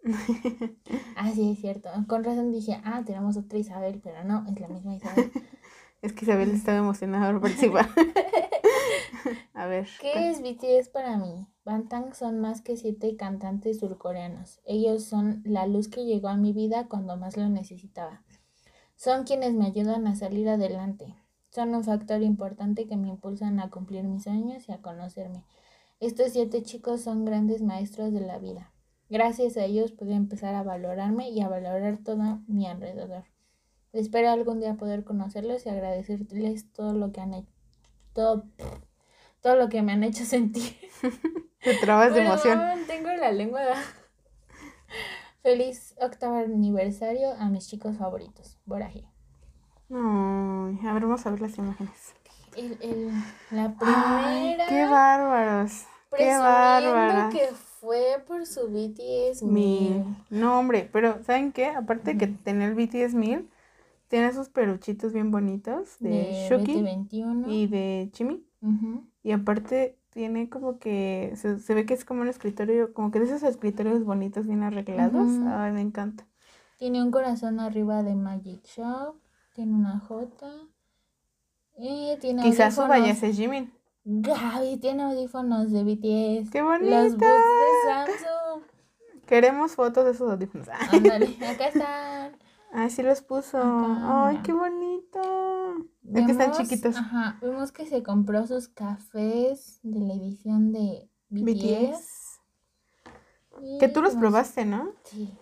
(laughs) ah, sí, es cierto. Con razón dije, ah, tenemos otra Isabel, pero no, es la misma Isabel. (laughs) es que Isabel estaba emocionada por participar. (laughs) A ver. ¿Qué es BTS para mí? Bangtan son más que siete cantantes surcoreanos. Ellos son la luz que llegó a mi vida cuando más lo necesitaba. Son quienes me ayudan a salir adelante. Son un factor importante que me impulsan a cumplir mis sueños y a conocerme. Estos siete chicos son grandes maestros de la vida. Gracias a ellos pude empezar a valorarme y a valorar todo mi alrededor. Espero algún día poder conocerlos y agradecerles todo lo que han hecho. Todo, todo lo que me han hecho sentir. (laughs) Te trabas de emoción. Tengo la lengua. Feliz octavo aniversario a mis chicos favoritos. Boraje. Ay, a ver, vamos a ver las imágenes. El, el, la primera. ¡Qué bárbaros! ¡Qué bárbaros! que fue por su BTS mil. No, hombre, pero ¿saben qué? Aparte de que tenía el BTS mil, tiene esos peluchitos bien bonitos de, de Shuki y de Chimi. Y aparte tiene como que, se, ve que es como un escritorio, como que de esos escritorios bonitos, bien arreglados. Ay, me encanta. Tiene un corazón arriba de Magic Shop, tiene una J. Y tiene Quizás su vaya ese Jimin. Gaby tiene audífonos de BTS. ¡Qué bonito! Los boots de Samsung. Queremos fotos de esos audífonos. (laughs) Ándale, acá están. Ay, sí los puso. Ay, qué bonito. Es que están chiquitos. Ajá, vemos que se compró sus cafés de la edición de BTS. Que tú los probaste, ¿no? Sí.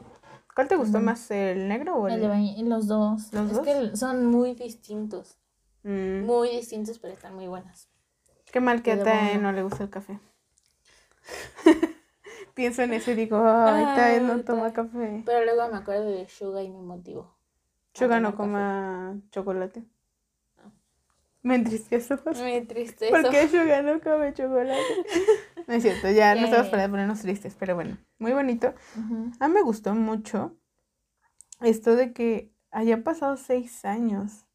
¿Cuál te gustó más, el negro o el, el de Los dos. ¿Los es que son muy distintos. Mm. Muy distintos, pero están muy buenos. Qué mal que a Tae no le gusta el café. (laughs) Pienso en eso y digo, ay, Tae no toma café. Pero luego me acuerdo de Suga y me motivo. Suga no coma chocolate. Me entristezo. Me entristezo. ¿Por qué Suga no come chocolate? (laughs) no es cierto, ya no estamos para ponernos tristes, pero bueno, muy bonito. A mí me gustó mucho esto de que haya pasado seis años.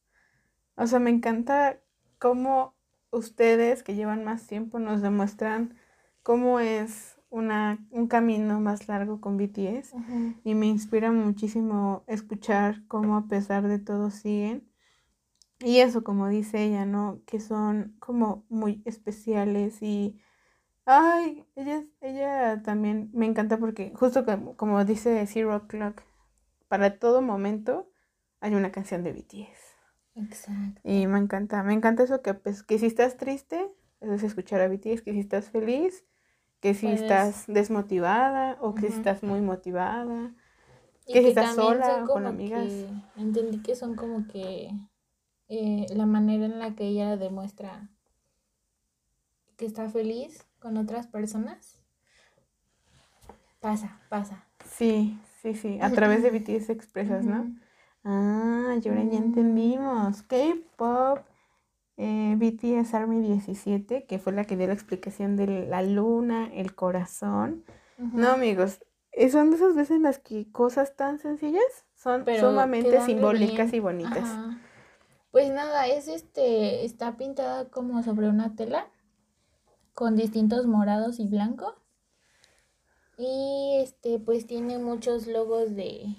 O sea, me encanta cómo ustedes que llevan más tiempo nos demuestran cómo es una, un camino más largo con BTS y me inspira muchísimo escuchar cómo a pesar de todo siguen y eso, como dice ella, ¿no? Que son como muy especiales y... Ay, ella, ella también me encanta porque justo como, como dice Zero Clock, para todo momento hay una canción de BTS. Exacto. Y me encanta, me encanta eso que, pues, que si estás triste, es escuchar a BTS, que si estás feliz, que si estás desmotivada o que si estás muy motivada, que, si estás sola o con amigas. entendí que son como que eh, la manera en la que ella demuestra que está feliz con otras personas. Pasa, pasa. Sí, sí, sí. A (laughs) través de BTS expresas, ¿no? Ah, y ahora ya entendimos. K-pop, eh, BTS Army 17, que fue la que dio la explicación de la luna, el corazón. No, amigos, eh, son de esas veces en las que cosas tan sencillas son sumamente simbólicas y bonitas. Pues nada, es este, está pintada como sobre una tela con distintos morados y blancos. Y este, pues tiene muchos logos de,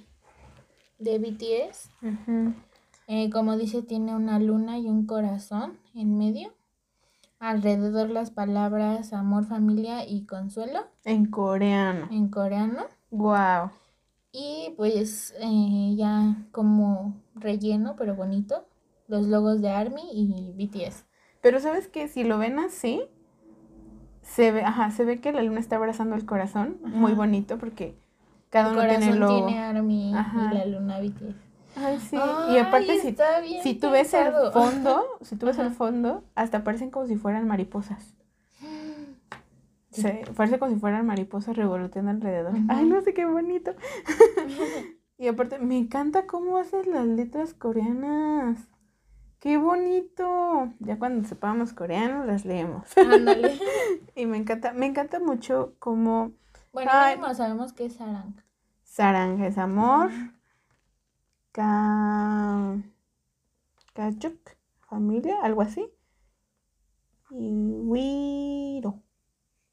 de BTS. Eh, como dice, tiene una luna y un corazón en medio. Alrededor las palabras amor, familia y consuelo. En coreano. En coreano. Wow. Y pues eh, ya como relleno, pero bonito, los logos de ARMY y BTS. Pero sabes que si lo ven así, se ve, ajá, se ve que la luna está abrazando el corazón, muy bonito porque cada uno tiene el logo. tiene ARMY y la luna BTS. Ay, sí. y aparte, si, si tú ves el fondo, (laughs) si tú ves el fondo, hasta parecen como si fueran mariposas. (gasps) Sí, parece como si fueran mariposas revoloteando alrededor. Ay, no sé qué bonito. (laughs) y aparte, me encanta cómo haces las letras coreanas. ¡Qué bonito! Ya cuando sepamos coreano las leemos. Ándale. (laughs) y me encanta, me encanta mucho cómo... Bueno, no sabemos qué es sarang. Sarang es amor. Ka... Kachuk, familia, algo así. Y Wiro.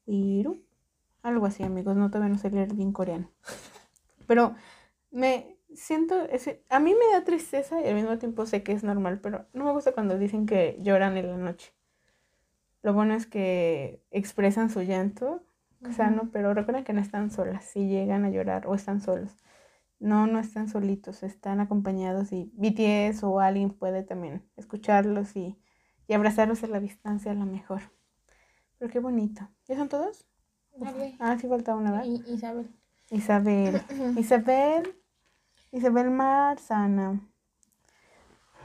Wiro. Algo así, amigos. No todavía no sé leer bien coreano. Pero me siento, a mí me da tristeza y al mismo tiempo sé que es normal, pero no me gusta cuando dicen que lloran en la noche. Lo bueno es que expresan su llanto sano, pero recuerden que no están solas si llegan a llorar o están solos. No, no están solitos, están acompañados y BTS o alguien puede también escucharlos y, y abrazarlos a la distancia a lo mejor. Pero qué bonito. ¿Ya son todos? Ah, sí falta una, ¿verdad? Isabel. Isabel. (clears throat) Isabel. Isabel Marzana.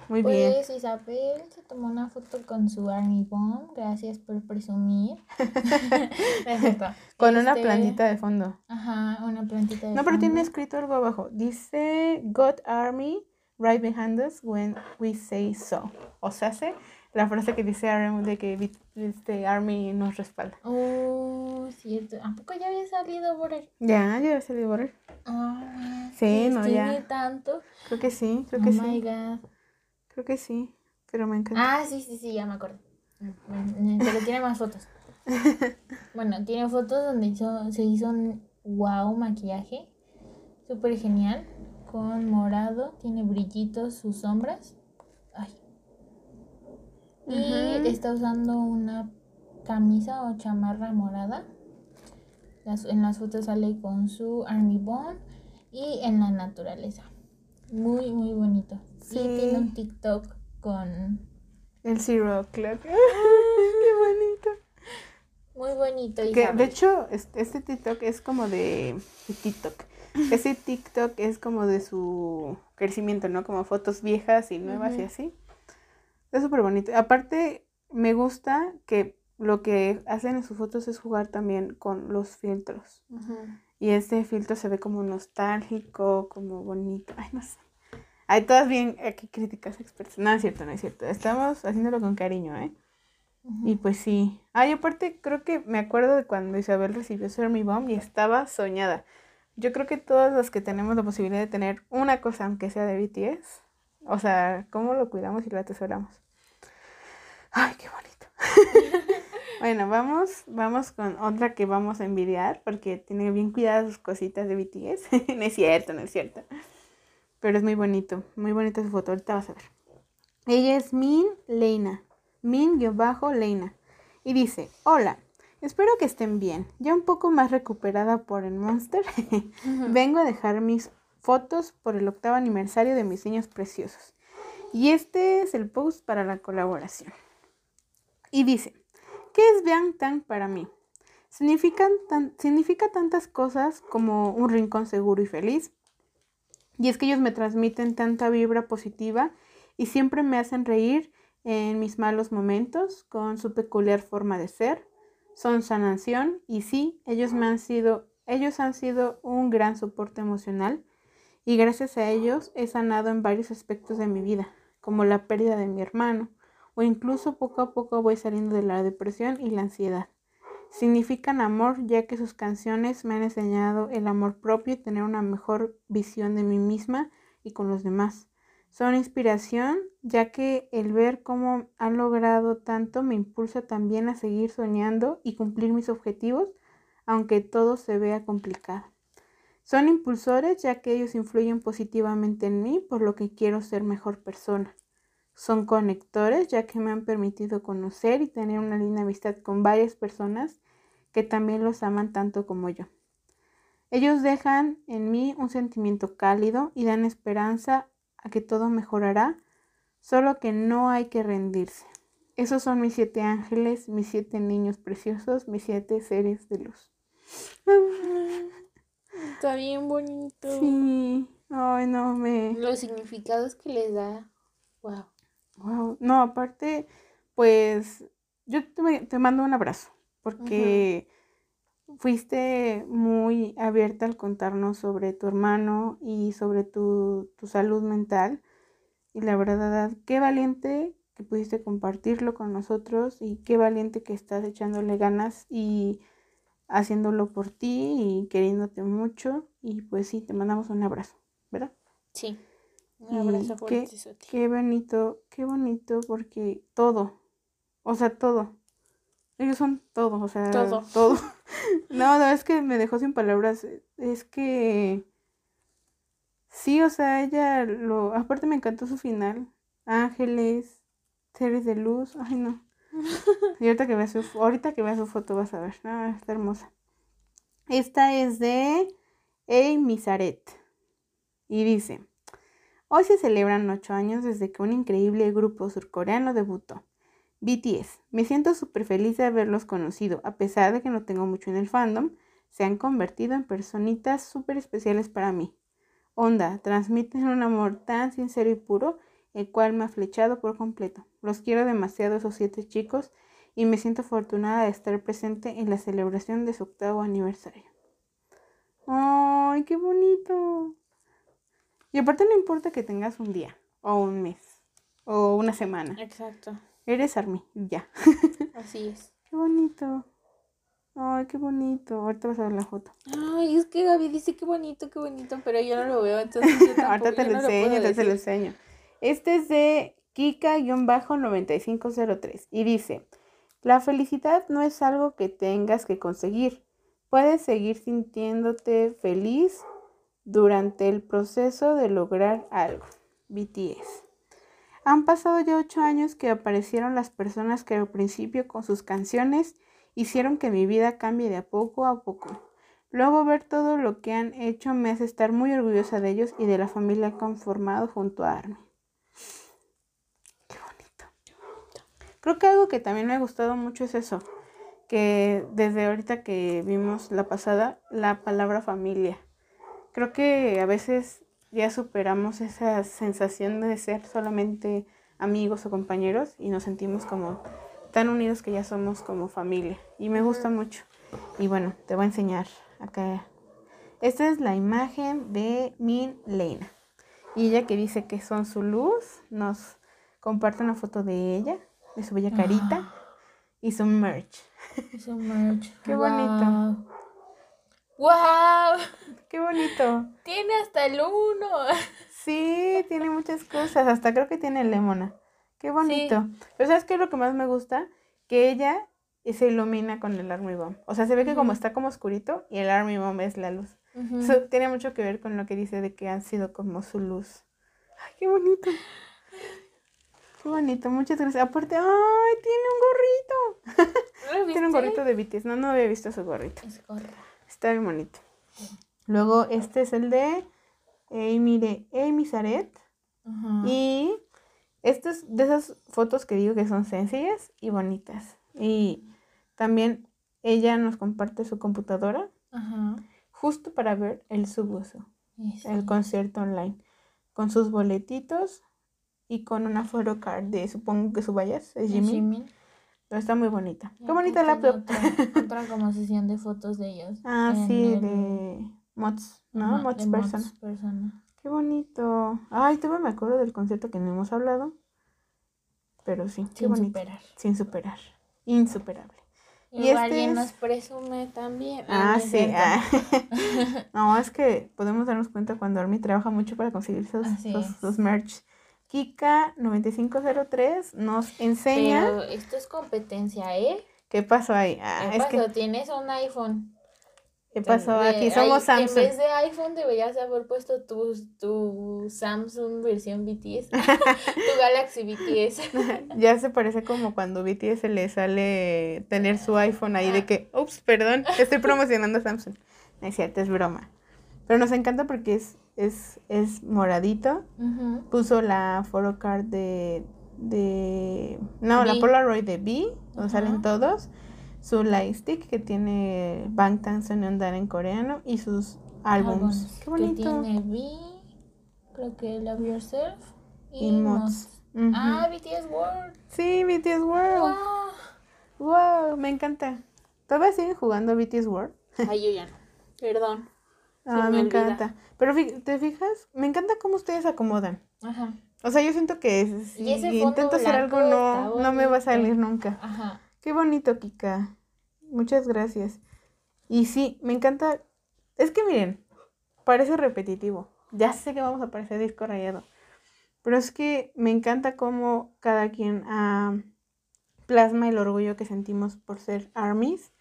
Muy bien. Pues Isabel se tomó una foto con su Army Bomb. Gracias por presumir. (laughs) con una este, plantita de fondo. Ajá, una plantita de no, fondo. No, pero tiene escrito algo abajo. Dice God Army right behind us when we say so. O sea, hace la frase que dice Army de que este Army nos respalda. Oh, cierto. ¿A poco ya había salido por él? Ya, ya había salido por él. Ah, sí, no, ya. tanto? Creo que sí, creo que sí. Oh my God. Creo que sí, pero me encanta. Ah, sí, sí, sí, ya me acuerdo. Pero tiene más fotos. (laughs) bueno, tiene fotos donde hizo, se hizo un wow maquillaje. Súper genial. Con morado, tiene brillitos sus sombras. Ay, y está usando una camisa o chamarra morada. en las fotos sale con su Army Bond y en la naturaleza. Muy, muy bonito. Sí. Y tiene un TikTok con... El Zero Club. ¡Qué (laughs) bonito! Muy bonito. de hecho, este, TikTok es como de, TikTok. Ese TikTok es como de su crecimiento, ¿no? Como fotos viejas y nuevas y así. Es súper bonito. Aparte, me gusta que lo que hacen en sus fotos es jugar también con los filtros. Y este filtro se ve como nostálgico, como bonito. Ay, no sé. Hay todas bien aquí críticas expertas. No es cierto, no es cierto. Estamos haciéndolo con cariño, ¿eh? Y pues sí. Ay, aparte, creo que me acuerdo de cuando Isabel recibió su Army Bomb y estaba soñada. Yo creo que todas las que tenemos la posibilidad de tener una cosa, aunque sea de BTS, o sea, ¿cómo lo cuidamos y lo atesoramos? Ay, qué bonito. (laughs) bueno, vamos, vamos con otra que vamos a envidiar porque tiene bien cuidadas sus cositas de BTS. (laughs) no es cierto, no es cierto. Pero es muy bonito, muy bonita su foto, ahorita vas a ver. Ella es Min Leina, Min-Leina. Y dice, hola, espero que estén bien. Ya un poco más recuperada por el Monster, (laughs) vengo a dejar mis fotos por el octavo aniversario de mis niños preciosos. Y este es el post para la colaboración. Y dice, ¿qué es Tang para mí? Significan significa tantas cosas como un rincón seguro y feliz. Y es que ellos me transmiten tanta vibra positiva y siempre me hacen reír en mis malos momentos con su peculiar forma de ser. Son sanación y sí, ellos me han sido ellos han sido un gran soporte emocional y gracias a ellos he sanado en varios aspectos de mi vida, como la pérdida de mi hermano, o incluso poco a poco voy saliendo de la depresión y la ansiedad. Significan amor ya que sus canciones me han enseñado el amor propio y tener una mejor visión de mí misma y con los demás. Son inspiración ya que el ver cómo han logrado tanto me impulsa también a seguir soñando y cumplir mis objetivos, aunque todo se vea complicado. Son impulsores ya que ellos influyen positivamente en mí, por lo que quiero ser mejor persona. Son conectores ya que me han permitido conocer y tener una linda amistad con varias personas que también los aman tanto como yo. Ellos dejan en mí un sentimiento cálido y dan esperanza a que todo mejorará, solo que no hay que rendirse. Esos son mis siete ángeles, mis siete niños preciosos, mis siete seres de luz. Está bien bonito. Sí. Ay, no, me... Los significados que les da. Wow. Wow. No, aparte, pues yo te, mando un abrazo porque fuiste muy abierta al contarnos sobre tu hermano y sobre tu, salud mental. Y la verdad, qué valiente que pudiste compartirlo con nosotros y qué valiente que estás echándole ganas y haciéndolo por ti y queriéndote mucho. Y pues sí, te mandamos un abrazo, ¿verdad? Sí. Un abrazo qué, qué bonito, qué bonito porque todo, o sea, todo ellos son todo, o sea, todo. (laughs) todo. no, no, es que me dejó sin palabras. Es que sí, o sea, ella lo. Aparte me encantó su final. Ángeles, seres de luz. Ay, no. (laughs) Y ahorita que vea su, ahorita que vea su foto vas a ver. Ah, está hermosa. Esta es de Amy Misaret. Y dice. Hoy se celebran ocho años desde que un increíble grupo surcoreano debutó. BTS. Me siento súper feliz de haberlos conocido, a pesar de que no tengo mucho en el fandom, se han convertido en personitas súper especiales para mí. Onda, transmiten un amor tan sincero y puro, el cual me ha flechado por completo. Los quiero demasiado esos siete chicos y me siento afortunada de estar presente en la celebración de su octavo aniversario. ¡Ay, qué bonito! Y aparte no importa que tengas un día, o un mes, o una semana. Exacto. Eres Army, ya. (laughs) Así es. Qué bonito. Ay, qué bonito. Ahorita vas a ver la foto. Ay, es que Gaby dice qué bonito, qué bonito, pero yo no lo veo, entonces yo (laughs) Ahorita te lo enseño, te lo enseño. Este es de Kika-9503 y dice, la felicidad no es algo que tengas que conseguir. Puedes seguir sintiéndote feliz durante el proceso de lograr algo. BTS. Han pasado ya ocho años que aparecieron las personas que al principio con sus canciones hicieron que mi vida cambie de a poco a poco. Luego ver todo lo que han hecho me hace estar muy orgullosa de ellos y de la familia que han formado junto a Army. Qué bonito. Creo que algo que también me ha gustado mucho es eso, que desde ahorita que vimos la pasada, la palabra familia. Creo que a veces ya superamos esa sensación de ser solamente amigos o compañeros y nos sentimos como tan unidos que ya somos como familia. Y me gusta mucho. Y bueno, te voy a enseñar acá. Esta es la imagen de Min Lena. Y ella que dice que son su luz, nos comparte una foto de ella, de su bella carita y su merch. Su merch. (laughs) Qué bonito. ¡Wow! ¡Qué bonito! Tiene hasta el uno. (laughs) Sí, tiene muchas cosas. Hasta creo que tiene lemona. ¡Qué bonito! Pero ¿sabes qué es lo que más me gusta? Que ella se ilumina con el Army Bomb. O sea, se ve que como está como oscurito y el Army Bomb es la luz. Eso tiene mucho que ver con lo que dice de que han sido como su luz. ¡Ay, qué bonito! Qué bonito, muchas gracias. Aparte, ¡ay! Tiene un gorrito. (laughs) tiene un gorrito de BTS. No, no había visto su gorrito. Es. Está bien bonito. Luego, este es el de Amy, de Amy Zaret. Y estas de esas fotos que digo que son sencillas y bonitas. Y también ella nos comparte su computadora justo para ver el subuso, el concierto online, con sus boletitos y con una photocard de, supongo que su vallas, es Jimmy. está muy bonita. Qué bonita laptop. Otra, (laughs) otra como sesión de fotos de ellos. Ah, sí, de Mods, ¿no? Mods, persona. Qué bonito. Ay, todavía me acuerdo del concierto que no hemos hablado. Pero sí, qué Sin superar. Sin superar. Insuperable. Y, este alguien nos presume también. Ah, sí. Ah. (laughs) no, es que podemos darnos cuenta cuando Army trabaja mucho para conseguir sus, sus, merch. Kika9503 nos enseña. Pero esto es competencia, ¿eh? ¿Qué pasó ahí? Ah, ¿Qué pasó? Tienes un iPhone. ¿Qué pasó? Aquí somos Samsung. En vez de iPhone deberías haber puesto tu, tu Samsung versión BTS. tu (laughs) Galaxy BTS. (laughs) ya se parece como cuando BTS le sale tener su iPhone ahí de que, ups, perdón, estoy promocionando Samsung. No es cierto, es broma. Pero nos encanta porque es, es, es moradito. Puso la photocard de, de... No, la Polaroid de B, donde salen todos su lightstick que tiene Bangtan Sonyeondan en coreano y sus álbums. Qué bonito. Que tiene creo que Love Yourself y, Mods. Ah, BTS World. Sí, BTS World. Wow. wow, me encanta. ¿Todavía siguen jugando BTS World? (laughs) Ay, yo ya no. Perdón. Ah, me, encanta. Pero te fijas, me encanta cómo ustedes acomodan. Ajá. O sea, yo siento que si intento hacer algo no, no me va a salir nunca. Ajá. Qué bonito, Kika. Muchas gracias. Y sí, me encanta. Es que miren, parece repetitivo. Ya sé que vamos a parecer disco rayado. Pero es que me encanta cómo cada quien ah, plasma el orgullo que sentimos por ser armies.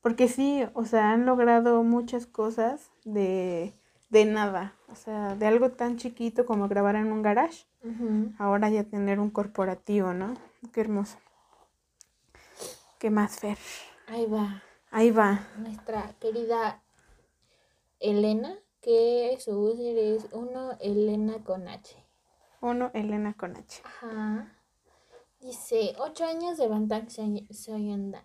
Porque sí, o sea, han logrado muchas cosas de, de nada. O sea, de algo tan chiquito como grabar en un garage. Ahora ya tener un corporativo, ¿no? Qué hermoso. ¿Qué más, Fer? Ahí va. Ahí va. Nuestra querida Elena, que su user es uno Elena con H. Uno Elena con H. Ajá. Dice, ocho años de Bangtan Soyondan.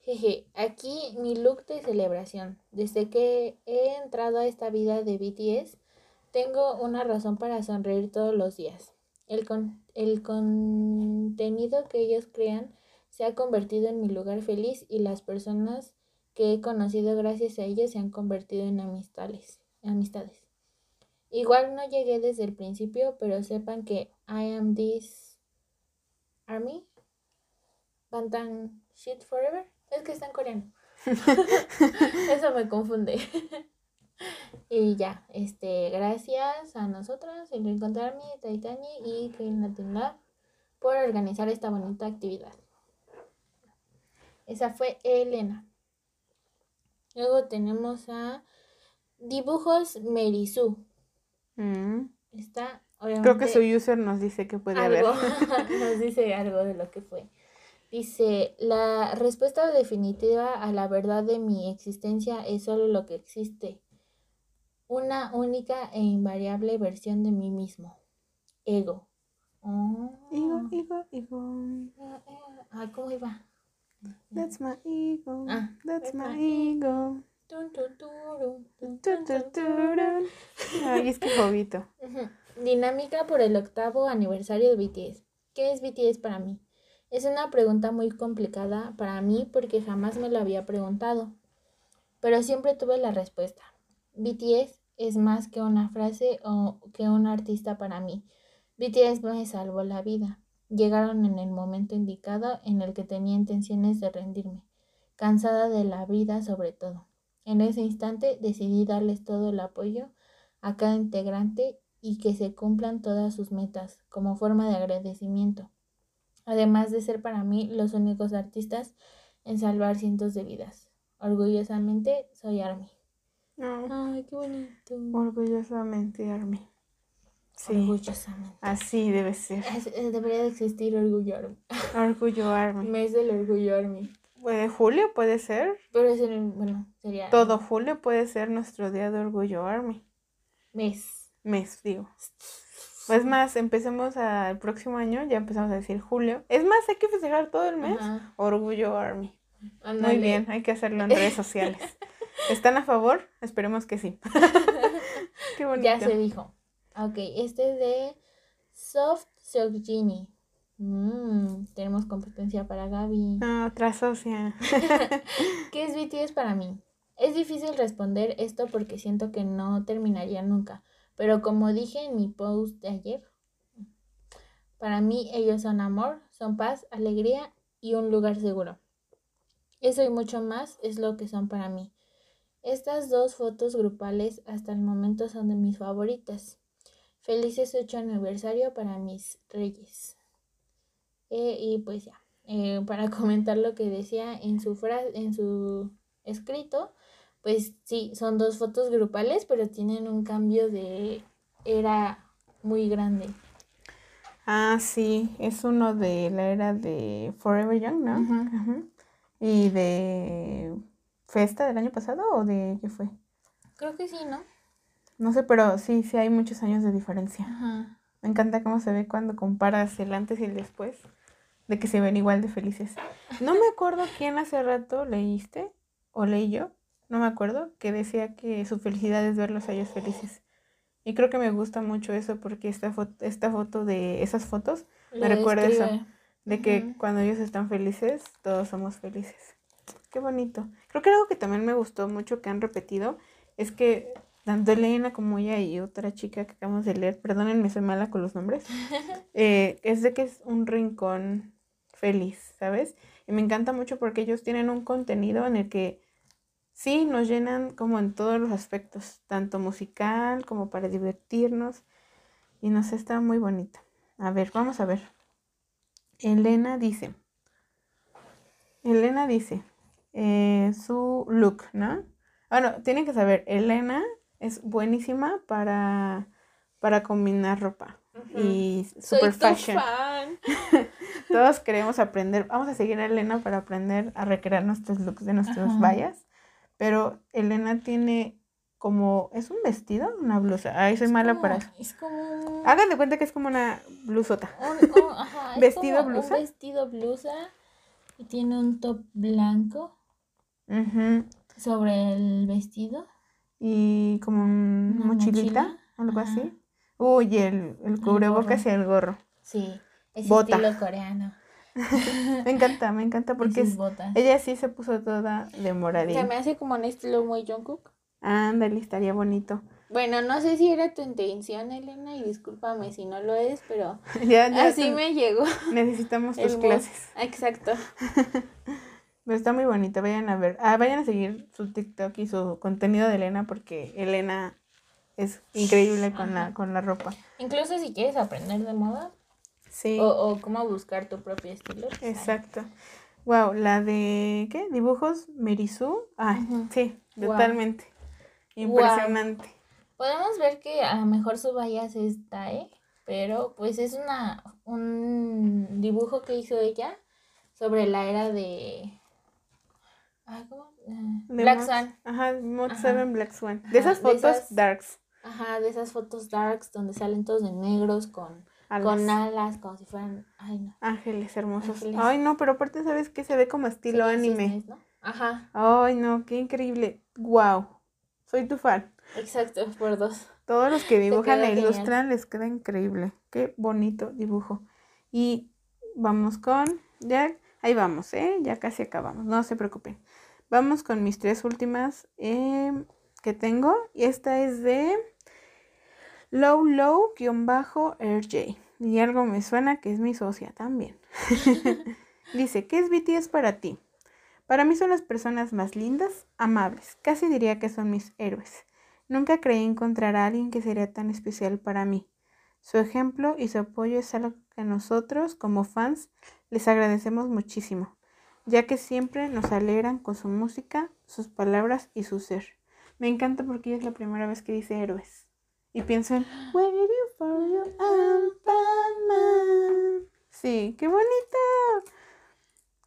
Jeje, aquí mi look de celebración. Desde que he entrado a esta vida de BTS, tengo una razón para sonreír todos los días. El, con, el contenido que ellos crean se ha convertido en mi lugar feliz y las personas que he conocido gracias a ellos se han convertido en amistades. amistades. Igual no llegué desde el principio, pero sepan que I am this army. Bantan shit forever. Es que está en coreano. (laughs) Eso me confunde. (laughs) y ya, este, gracias a nosotras, el encontrarme, Taitani y Clean Latin por organizar esta bonita actividad. Esa fue Elena. Luego tenemos a Dibujos Merizú. Mm. Está, Creo que su user nos dice que puede haber. (laughs) nos dice algo de lo que fue. Dice, la respuesta definitiva a la verdad de mi existencia es solo lo que existe. Una única e invariable versión de mí mismo. Ego. Ego, ego, ego. Ay, ¿cómo iba? That's my ego. Ah, that's my ego. Ay, es que jovito. Dinámica por el octavo aniversario de BTS. ¿Qué es BTS para mí? Es una pregunta muy complicada para mí porque jamás me la había preguntado. Pero siempre tuve la respuesta. BTS es más que una frase o que un artista para mí. BTS me salvó la vida. Llegaron en el momento indicado en el que tenía intenciones de rendirme, cansada de la vida sobre todo. En ese instante decidí darles todo el apoyo a cada integrante y que se cumplan todas sus metas como forma de agradecimiento, además de ser para mí los únicos artistas en salvar cientos de vidas. Orgullosamente soy Army. Ay, qué bonito. Orgullosamente Army. Sí. Orgullosamente. Así debe ser. Es- eh, debería de existir Orgullo Army. (laughs) Orgullo Army. Mes del Orgullo Army. Puede- julio puede ser. Pero es el, bueno, sería... Todo julio puede ser nuestro día de Orgullo Army. Mes. Mes, digo. Es más, empecemos a- el próximo año, ya empezamos a decir julio. Es más, hay que festejar todo el mes. Ajá. Orgullo Army. Muy bien, hay que hacerlo en (laughs) redes sociales. ¿Están a favor? Esperemos que sí. (laughs) Qué bonito. Ya se dijo. Ok, este es de Soft Sogjini. Mm, tenemos competencia para Gaby. Ah, otra socia. (laughs) (laughs) ¿Qué es BTS para mí? Es difícil responder esto porque siento que no terminaría nunca. Pero como dije en mi post de ayer, para mí ellos son amor, son paz, alegría y un lugar seguro. Eso y mucho más es lo que son para mí. Estas dos fotos grupales hasta el momento son de mis favoritas. Felices 8 aniversario para mis reyes. Eh, y pues ya, eh, para (laughs) comentar lo que decía en su, en su escrito, pues sí, son dos fotos grupales, pero tienen un cambio de era muy grande. Ah, sí, es uno de la era de Forever Young, ¿no? Ajá. ¿Y de Festa del año pasado o de qué fue? Creo que sí, ¿no? No sé, pero sí, sí hay muchos años de diferencia. Ajá. Me encanta cómo se ve cuando comparas el antes y el después, de que se ven igual de felices. No me acuerdo quién hace rato leíste, o leí yo, no me acuerdo, que decía que su felicidad es verlos a ellos felices. Y creo que me gusta mucho eso porque esta foto, esta foto de esas fotos me recuerda eso, de que cuando ellos están felices, todos somos felices. Qué bonito. Creo que algo que también me gustó mucho que han repetido es que tanto Elena como ella y otra chica que acabamos de leer, perdónenme, soy mala con los nombres, (laughs) eh, es de que es un rincón feliz, ¿sabes? Y me encanta mucho porque ellos tienen un contenido en el que sí nos llenan como en todos los aspectos, tanto musical como para divertirnos. Y nos está muy bonita. A ver, vamos a ver. Elena dice. Elena dice. eh, su look, ¿no? Bueno, tienen que saber, Elena es buenísima para, para combinar ropa. Y Soy super tu fashion. fan. (laughs) Todos queremos aprender. Vamos a seguir a Elena para aprender a recrear nuestros looks de nuestros Ajá. vallas. Pero Elena tiene como. ¿Es un vestido? Una blusa. Ay, soy mala Como- para eso. Es como Hagan de cuenta que es como una blusota. un- un- ajá, es ¿Vestido, como blusa? Un vestido blusa y tiene un top blanco sobre el vestido. Y como un Una mochilita, mochila. algo Ajá. así. Uy, el, el cubrebocas y el gorro. Sí, es Bota. estilo coreano. (laughs) Me encanta, me encanta porque sus es, botas. ella sí se puso toda de Se moradín. me hace como un estilo muy Jungkook. Ándale, estaría bonito. Bueno, no sé si era tu intención, Elena, y discúlpame si no lo es, pero (laughs) ya, ya así me llegó necesitamos (laughs) el tus clases. Exacto. Pero está muy bonita, vayan a ver. Ah, vayan a seguir su TikTok y su contenido de Elena porque Elena es increíble con la, Ajá. con la ropa. Incluso si quieres aprender de moda Sí, o, o cómo buscar tu propio estilo. pues, exacto. Wow, la de ¿qué? Dibujos Merizú. Ah, Ujú. sí, totalmente. Impresionante. Podemos ver que a lo mejor su vallas es Tae, pero pues es una un dibujo que hizo ella sobre la era de Black Swan. Ajá, Mod Ajá. 7 Black Swan. Ajá, De esas de fotos esas- darks. Ajá, de esas fotos darks donde salen todos de negros con alas, con alas como si fueran, ay no. Ángeles hermosos. Ángeles. Ay, no, pero aparte sabes que se ve como estilo Sí, anime. cisnes, ¿no? Ajá, Ay, no, qué increíble. Wow. Soy tu fan. exacto, por dos. Todos los que dibujan e ilustran les queda increíble. Qué bonito dibujo. Y vamos con. Ya, ahí vamos, ¿eh? Ya casi acabamos. No se preocupen. Vamos con mis tres últimas em, que tengo. Y esta es de Low Low-RJ. Y algo me suena que es mi socia también. (laughs) Dice: ¿Qué es BTS para ti? Para mí son las personas más lindas, amables. Casi diría que son mis héroes. Nunca creí encontrar a alguien que sería tan especial para mí. Su ejemplo y su apoyo es algo que nosotros, como fans, les agradecemos muchísimo, ya que siempre nos alegran con su música, sus palabras y su ser. Me encanta porque es la primera vez que dice héroes. Y pienso en Waiting for you. Sí, qué bonito.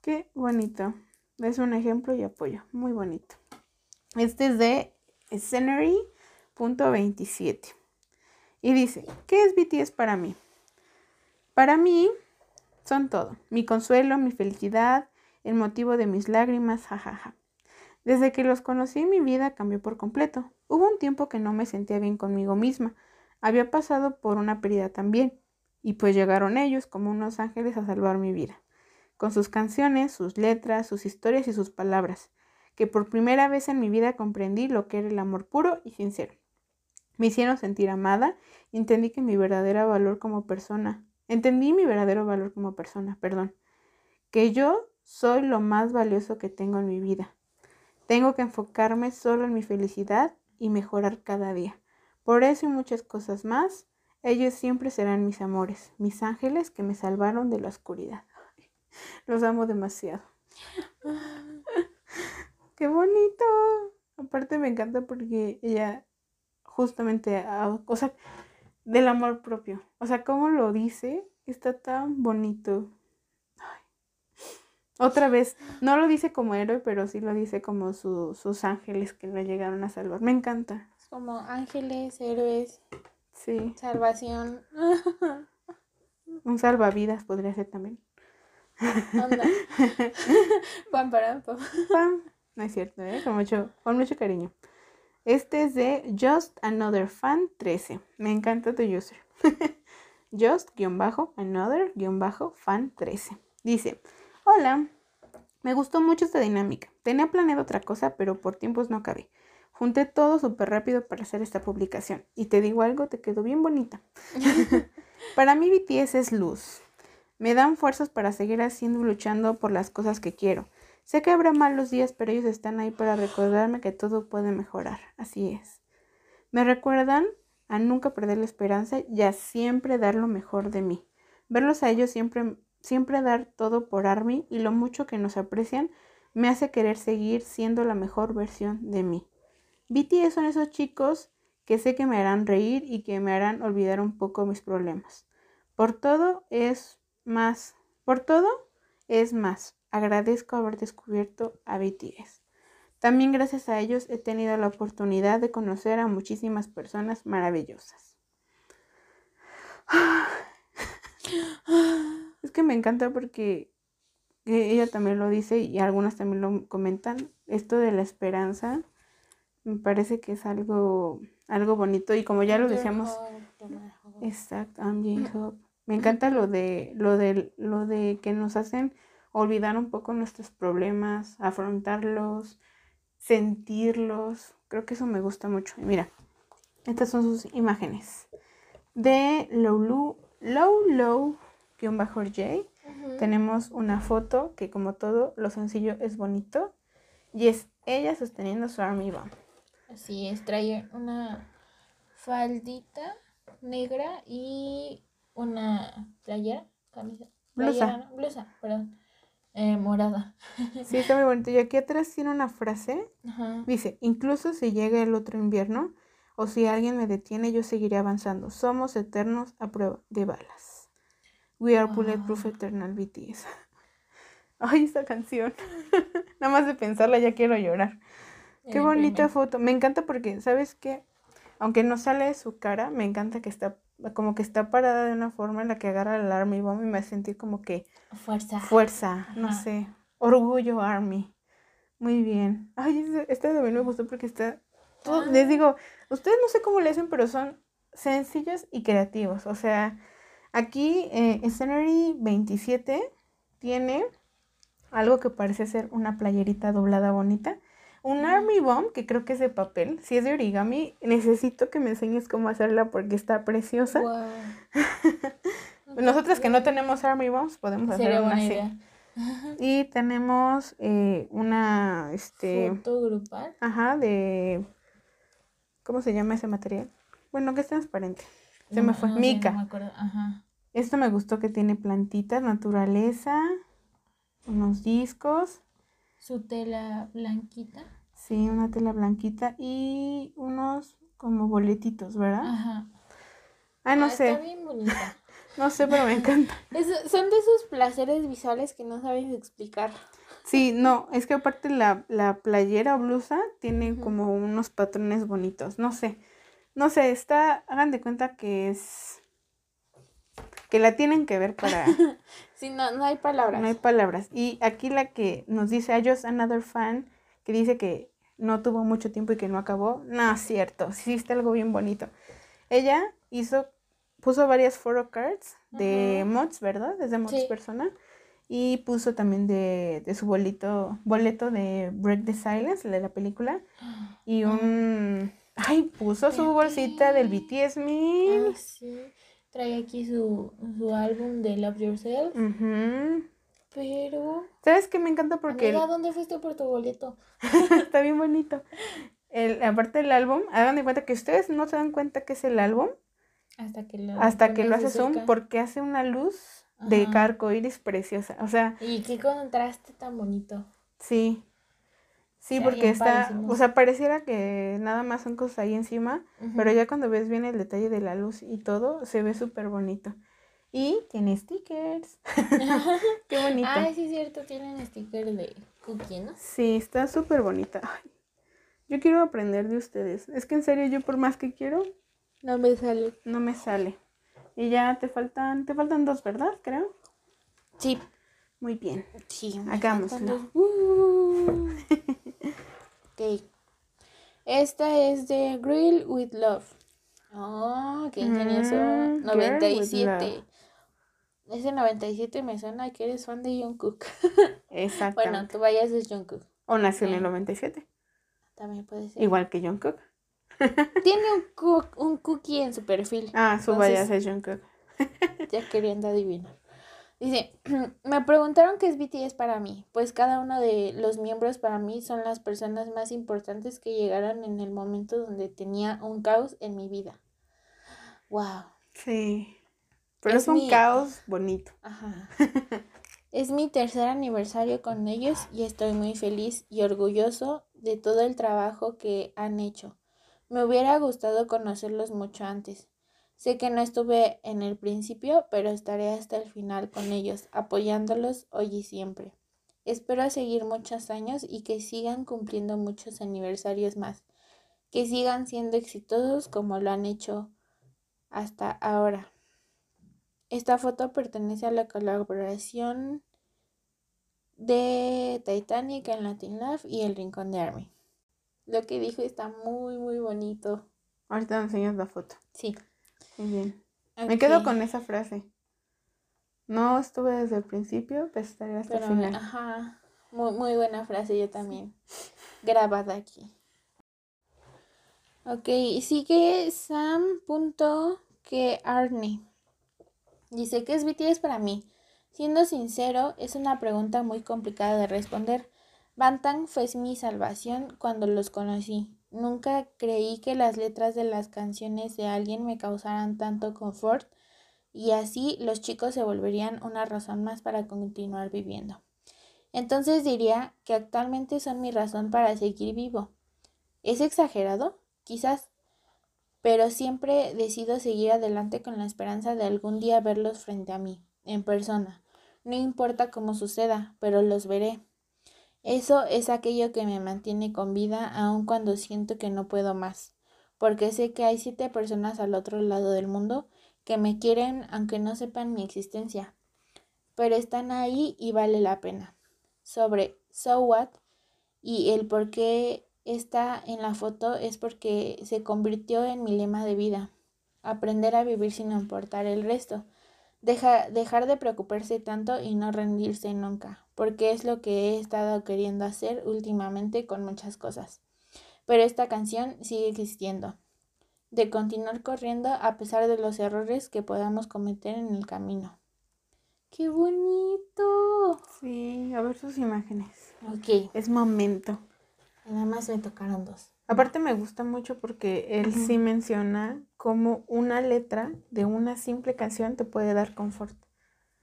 Qué bonito. Es un ejemplo y apoyo. Muy bonito. Este es de Scenery.27. Y dice, ¿qué es BTS para mí? Para mí son todo. Mi consuelo, mi felicidad, el motivo de mis lágrimas, jajaja. Desde que los conocí mi vida cambió por completo. Hubo un tiempo que no me sentía bien conmigo misma. Había pasado por una pérdida también. Y pues llegaron ellos como unos ángeles a salvar mi vida. Con sus canciones, sus letras, sus historias y sus palabras. Que por primera vez en mi vida comprendí lo que era el amor puro y sincero. Me hicieron sentir amada y entendí que mi verdadero valor como persona, entendí mi verdadero valor como persona, perdón, que yo soy lo más valioso que tengo en mi vida. Tengo que enfocarme solo en mi felicidad y mejorar cada día. Por eso y muchas cosas más, ellos siempre serán mis amores, mis ángeles que me salvaron de la oscuridad. (laughs) Los amo demasiado. (laughs) ¡Qué bonito! Aparte me encanta porque ella justamente, o sea, del amor propio. O sea, cómo lo dice, está tan bonito. Otra vez, no lo dice como héroe, pero sí lo dice como sus ángeles que lo llegaron a salvar. Me encanta. Como ángeles, héroes. Sí. Salvación. (laughs) Un salvavidas podría ser también. Anda. (laughs) Pam, para, pam. Pam. No es cierto, ¿eh? Con mucho, con mucho cariño. Este es de Just Another Fan 13. Me encanta tu user. (laughs) Just-Another-Fan 13. Dice, hola, me gustó mucho esta dinámica. Tenía planeado otra cosa, pero por tiempos no cabé. Junté todo súper rápido para hacer esta publicación. Y te digo algo, te quedó bien bonita. (laughs) para mí BTS es luz. Me dan fuerzas para seguir haciendo y luchando por las cosas que quiero. Sé que habrá malos días, pero ellos están ahí para recordarme que todo puede mejorar. Así es. Me recuerdan a nunca perder la esperanza y a siempre dar lo mejor de mí. Verlos a ellos siempre, siempre dar todo por Army y lo mucho que nos aprecian me hace querer seguir siendo la mejor versión de mí. BTS son esos chicos que sé que me harán reír y que me harán olvidar un poco mis problemas. Por todo es más, por todo es más. Agradezco haber descubierto a BTS. También gracias a ellos he tenido la oportunidad de conocer a muchísimas personas maravillosas. Es que me encanta porque ella también lo dice y algunas también lo comentan. Esto de la esperanza me parece que es algo, algo bonito y como ya lo decíamos. Exacto, Me encanta lo de, lo de, lo de que nos hacen olvidar un poco nuestros problemas, afrontarlos, sentirlos. Creo que eso me gusta mucho. Y mira, estas son sus imágenes. De Low Low, Low, Low, bajo J. Tenemos una foto que como todo lo sencillo es bonito. Y es ella sosteniendo su army bomb. Así es, trae una faldita negra y una playera, camisa. blusa. blusa, perdón eh, morada. Sí, está muy bonito. Y aquí atrás tiene una frase. Dice, incluso si llega el otro invierno o si alguien me detiene, yo seguiré avanzando. Somos eternos a prueba de balas. We are bulletproof eternal BTS. (laughs) Ay, esta canción. (laughs) Nada más de pensarla ya quiero llorar. Qué bonita foto. Me encanta porque, ¿sabes qué? Aunque no sale su cara, me encanta que está como que está parada de una forma en la que agarra el Army Bomb y me sentí como que... Fuerza. Fuerza, no sé. Orgullo Army. Muy bien. Ay, este también me gustó porque está... Ah. Les digo, ustedes no sé cómo le hacen, pero son sencillos y creativos. O sea, aquí eh, Scenery 27 tiene algo que parece ser una playerita doblada bonita un Army Bomb, que creo que es de papel. Si es de origami, necesito que me enseñes cómo hacerla porque está preciosa. (laughs) Nosotras que no tenemos Army Bombs podemos hacer una así. Y (laughs) tenemos eh, una este foto grupal. Ajá, de ¿cómo se llama ese material? Bueno, que es transparente. Se me fue. Mica. me Ajá. Esto me gustó que tiene plantitas, naturaleza, unos discos. Su tela blanquita. Sí, una tela blanquita y unos como boletitos, ¿verdad? Ajá. Ah, no sé. Está bien bonita. (laughs) No sé, pero me encanta. (laughs) son de esos placeres visuales que no sabes explicar. Sí, no, es que aparte la, la playera o blusa tiene como unos patrones bonitos. No sé. No sé, está, hagan de cuenta que es que la tienen que ver para... (laughs) sí, no, no hay palabras. No hay palabras. Y aquí la que nos dice a Just Another Fan, que dice que no tuvo mucho tiempo y que no acabó, no es cierto, sí está algo bien bonito. Ella hizo, puso varias photo cards de mods, ¿verdad? Desde mods persona. Y puso también de, de su boleto, boleto de Break the Silence, de la película. (gasps) Y un... Ay, puso su bolsita del BTS Me. Ah, sí. Trae aquí su, su álbum de Love Yourself. Pero. ¿Sabes qué me encanta? Porque. Amiga, ¿dónde fuiste por tu boleto? (laughs) Está bien bonito. El, aparte del álbum, hagan de cuenta que ustedes no se dan cuenta que es el álbum. Hasta que lo, hasta que lo hace zoom, porque hace una luz de carco iris preciosa. O sea. Y qué contraste tan bonito. Sí. Sí, porque está, o sea, pareciera que nada más son cosas ahí encima, pero ya cuando ves bien el detalle de la luz y todo, se ve súper bonito. Y tiene stickers. (laughs) (laughs) Qué bonito. Ay, sí es cierto, tienen stickers de cookie, ¿no? Sí, está súper bonita. yo quiero aprender de ustedes. Es que en serio, yo por más que quiero, no me sale. No me sale. Y ya te faltan, te faltan dos, ¿verdad? Creo. Sí. Muy bien. Sí. Hagámoslo. (laughs) Ok. Esta es de Grill with Love. Oh, qué ingenioso. 97. Mm, Ese 97 me suena que eres fan de Jungkook. Exacto. (laughs) bueno, tú vayas de Jungkook. O nació en el 97. También puede ser. Igual que Jungkook. (laughs) Tiene un, un cookie en su perfil. Ah, su vayas de Jungkook. ya queriendo adivinar. Dice, (clears throat) me preguntaron qué es BTS para mí, pues cada uno de los miembros para mí son las personas más importantes que llegaron en el momento donde tenía un caos en mi vida. Wow. Sí. Pero es, un caos bonito. Ajá. (laughs) es mi tercer aniversario con ellos y estoy muy feliz y orgulloso de todo el trabajo que han hecho. Me hubiera gustado conocerlos mucho antes Sé que no estuve en el principio, pero estaré hasta el final con ellos, apoyándolos hoy y siempre. Espero seguir muchos años y que sigan cumpliendo muchos aniversarios más, que sigan siendo exitosos como lo han hecho hasta ahora. Esta foto pertenece a la colaboración de Titanic en Latin Love y El Rincón de Army. Lo que dijo está muy, muy bonito. Ahorita enseñas la foto. Sí. Muy bien. Me quedo con esa frase. No estuve desde el principio, pues estaré hasta el final. Ajá. Muy, muy buena frase, yo también. Grabada aquí. Ok, sigue Sam.que Dice que es BTS para mí. Siendo sincero, es una pregunta muy complicada de responder. Bantang fue mi salvación cuando los conocí. Nunca creí que las letras de las canciones de alguien me causaran tanto confort y así los chicos se volverían una razón más para continuar viviendo. Entonces diría que actualmente son mi razón para seguir vivo. ¿Es exagerado? Quizás. Pero siempre decido seguir adelante con la esperanza de algún día verlos frente a mí, en persona. No importa cómo suceda, pero los veré. Eso es aquello que me mantiene con vida aun cuando siento que no puedo más, porque sé que hay siete personas al otro lado del mundo que me quieren aunque no sepan mi existencia, pero están ahí y vale la pena. Sobre So What y el por qué está en la foto es porque se convirtió en mi lema de vida, aprender a vivir sin importar el resto dejar de preocuparse tanto y no rendirse nunca, porque es lo que he estado queriendo hacer últimamente con muchas cosas. Pero esta canción sigue existiendo, de continuar corriendo a pesar de los errores que podamos cometer en el camino. ¡Qué bonito! Sí, a ver sus imágenes. Ok. Es momento. Nada más me tocaron dos. Aparte me gusta mucho porque él sí menciona cómo una letra de una simple canción te puede dar confort.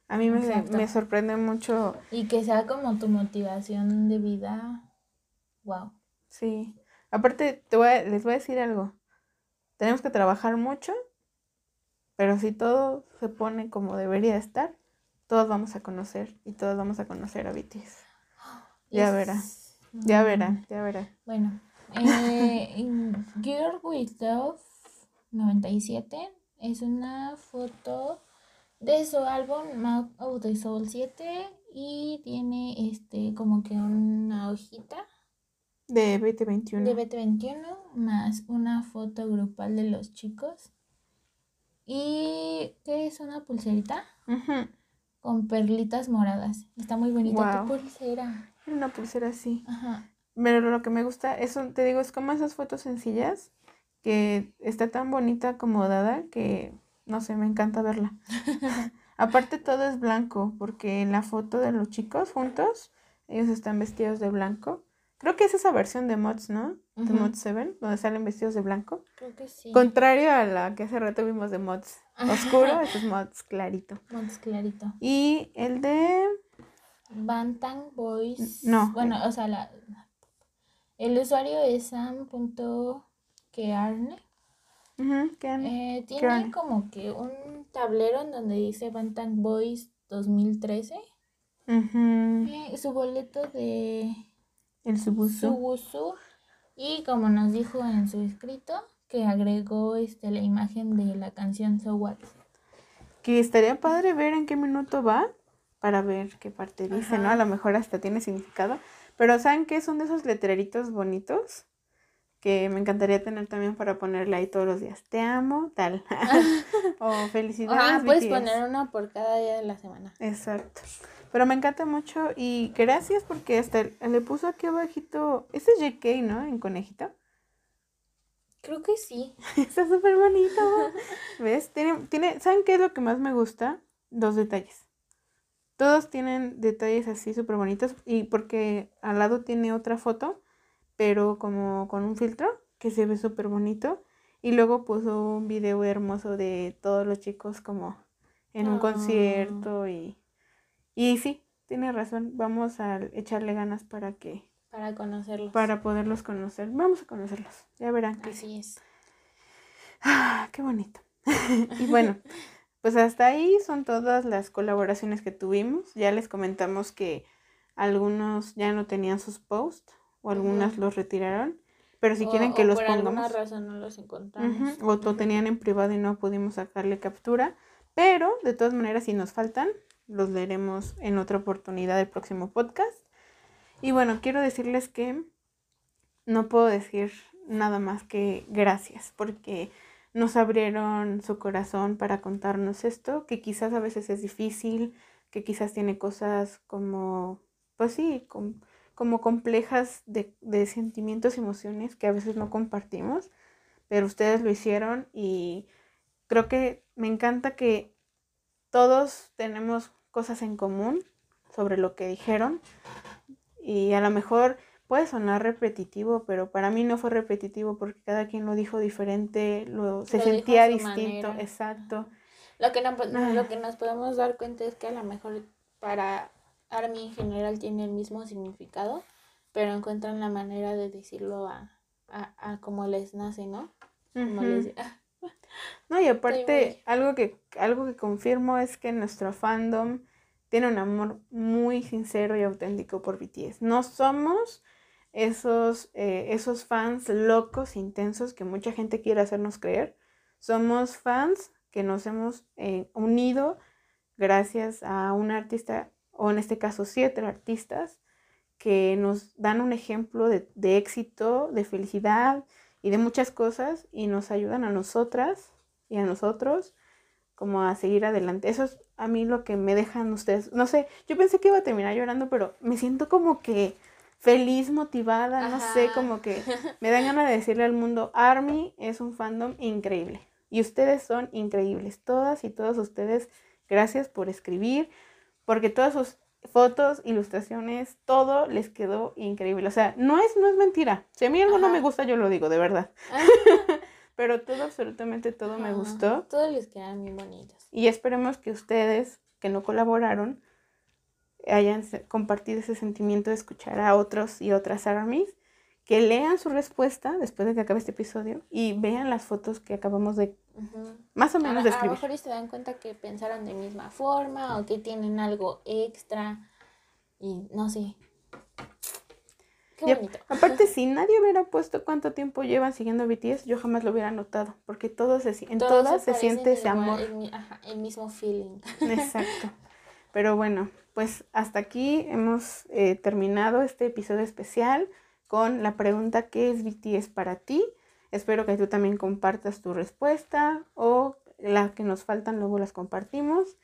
A mí me, sorprende mucho. Y que sea como tu motivación de vida. Wow. Sí. Aparte, te voy les voy a decir algo. Tenemos que trabajar mucho Pero si todo se pone como debería estar, todos vamos a conocer y todos vamos a conocer a BTS. Ya verá, ya verá, ya verá. Bueno, eh, Girl with Love 97 es una foto de su álbum Mouth of the Soul 7 y tiene este como que una hojita de BT21. De BT21 más una foto grupal de los chicos. ¿Y qué es una pulserita? Con perlitas moradas. Está muy bonita tu pulsera. Una pulsera así. Ajá. Pero lo que me gusta, eso te digo, es como esas fotos sencillas que está tan bonita acomodada que, no sé, me encanta verla. (laughs) Aparte todo es blanco, porque en la foto de los chicos juntos, ellos están vestidos de blanco. Creo que es esa versión de Mods, ¿no? De Mods 7, donde salen vestidos de blanco. Creo que sí. Contrario a la que hace rato vimos de Mods oscuro, (laughs) este es Mods clarito. Mods clarito. Y el de... Bantang Boys. No. Bueno, o sea, la, el usuario es sam.kearne. eh, tiene como que un tablero en donde dice Bantang Boys 2013. Eh, su boleto de el Subusu. Y como nos dijo en su escrito, que agregó este la imagen de la canción So What. Que estaría padre ver en qué minuto va para ver qué parte dice, ¿no? A lo mejor hasta tiene significado. Pero ¿saben qué? Son de esos letreritos bonitos que me encantaría tener también para ponerle ahí todos los días. Te amo, tal. (laughs) o felicidades. Ah, puedes poner una por cada día de la semana. Exacto. Pero me encanta mucho y gracias porque hasta le puso aquí abajito. Este es JK, ¿no? En conejito. Creo que sí. (laughs) Está súper bonito. ¿Ves? Tiene, tiene, ¿Saben qué es lo que más me gusta? Dos detalles. Todos tienen detalles así súper bonitos y porque al lado tiene otra foto, pero como con un filtro que se ve súper bonito. Y luego puso un video hermoso de todos los chicos como en un ah. concierto y y sí, tiene razón, vamos a echarle ganas para que... Para conocerlos. Para poderlos conocer. Vamos a conocerlos, ya verán. Así es. Ah, qué bonito. (laughs) y bueno, pues hasta ahí son todas las colaboraciones que tuvimos. Ya les comentamos que algunos ya no tenían sus posts o algunas los retiraron. Pero si quieren que los por pongamos. alguna razón no los encontramos. O lo tenían en privado y no pudimos sacarle captura. Pero de todas maneras, si nos faltan, los leeremos en otra oportunidad del próximo podcast. Y bueno, quiero decirles que no puedo decir nada más que gracias, porque nos abrieron su corazón para contarnos esto, que quizás a veces es difícil, que quizás tiene cosas como, pues sí, como complejas de, de sentimientos y emociones que a veces no compartimos, pero ustedes lo hicieron y creo que me encanta que todos tenemos cosas en común sobre lo que dijeron y a lo mejor puede sonar repetitivo, pero para mí no fue repetitivo porque cada quien lo dijo diferente, lo, se sentía distinto, exacto. Lo que, no, lo que nos podemos dar cuenta es que a lo mejor para Army en general tiene el mismo significado, pero encuentran la manera de decirlo a, a, como les nace, ¿no? Como les, (laughs) no, y aparte, algo que, algo que confirmo es que nuestro fandom tiene un amor muy sincero y auténtico por BTS. No somos esos, eh, esos fans locos, intensos que mucha gente quiere hacernos creer. Somos fans que nos hemos eh, unido gracias a un artista, o en este caso siete artistas, que nos dan un ejemplo de, de éxito, de felicidad, y de muchas cosas y nos ayudan a nosotras y a nosotros como a seguir adelante. Eso es a mí lo que me dejan ustedes. No sé, yo pensé que iba a terminar llorando, pero me siento como que feliz, motivada, no sé, como que (laughs) me dan ganas de decirle al mundo, Army es un fandom increíble y ustedes son increíbles, todas y todos ustedes, gracias por escribir, porque todas sus fotos, ilustraciones, todo les quedó increíble. O sea, no es, no es mentira. Si a mí algo no me gusta, yo lo digo, de verdad. (laughs) Pero todo, absolutamente todo me gustó. Todos les quedan muy bonitos. Y esperemos que ustedes, que no colaboraron, hayan compartido ese sentimiento de escuchar a otros y otras armies, que lean su respuesta después de que acabe este episodio y vean las fotos que acabamos de Más o menos a, describir. A lo mejor se dan cuenta que pensaron de misma forma o que tienen algo extra y no sé. Qué bonito. aparte, si (laughs) nadie hubiera puesto cuánto tiempo llevan siguiendo BTS, yo jamás lo hubiera notado, porque todos se, en todas se, siente ese amor. El, ajá, el mismo feeling. (laughs) Exacto. Pero bueno, pues hasta aquí hemos eh, terminado este episodio especial con la pregunta ¿qué es BTS para ti? Espero que tú también compartas tu respuesta o las que nos faltan luego las compartimos.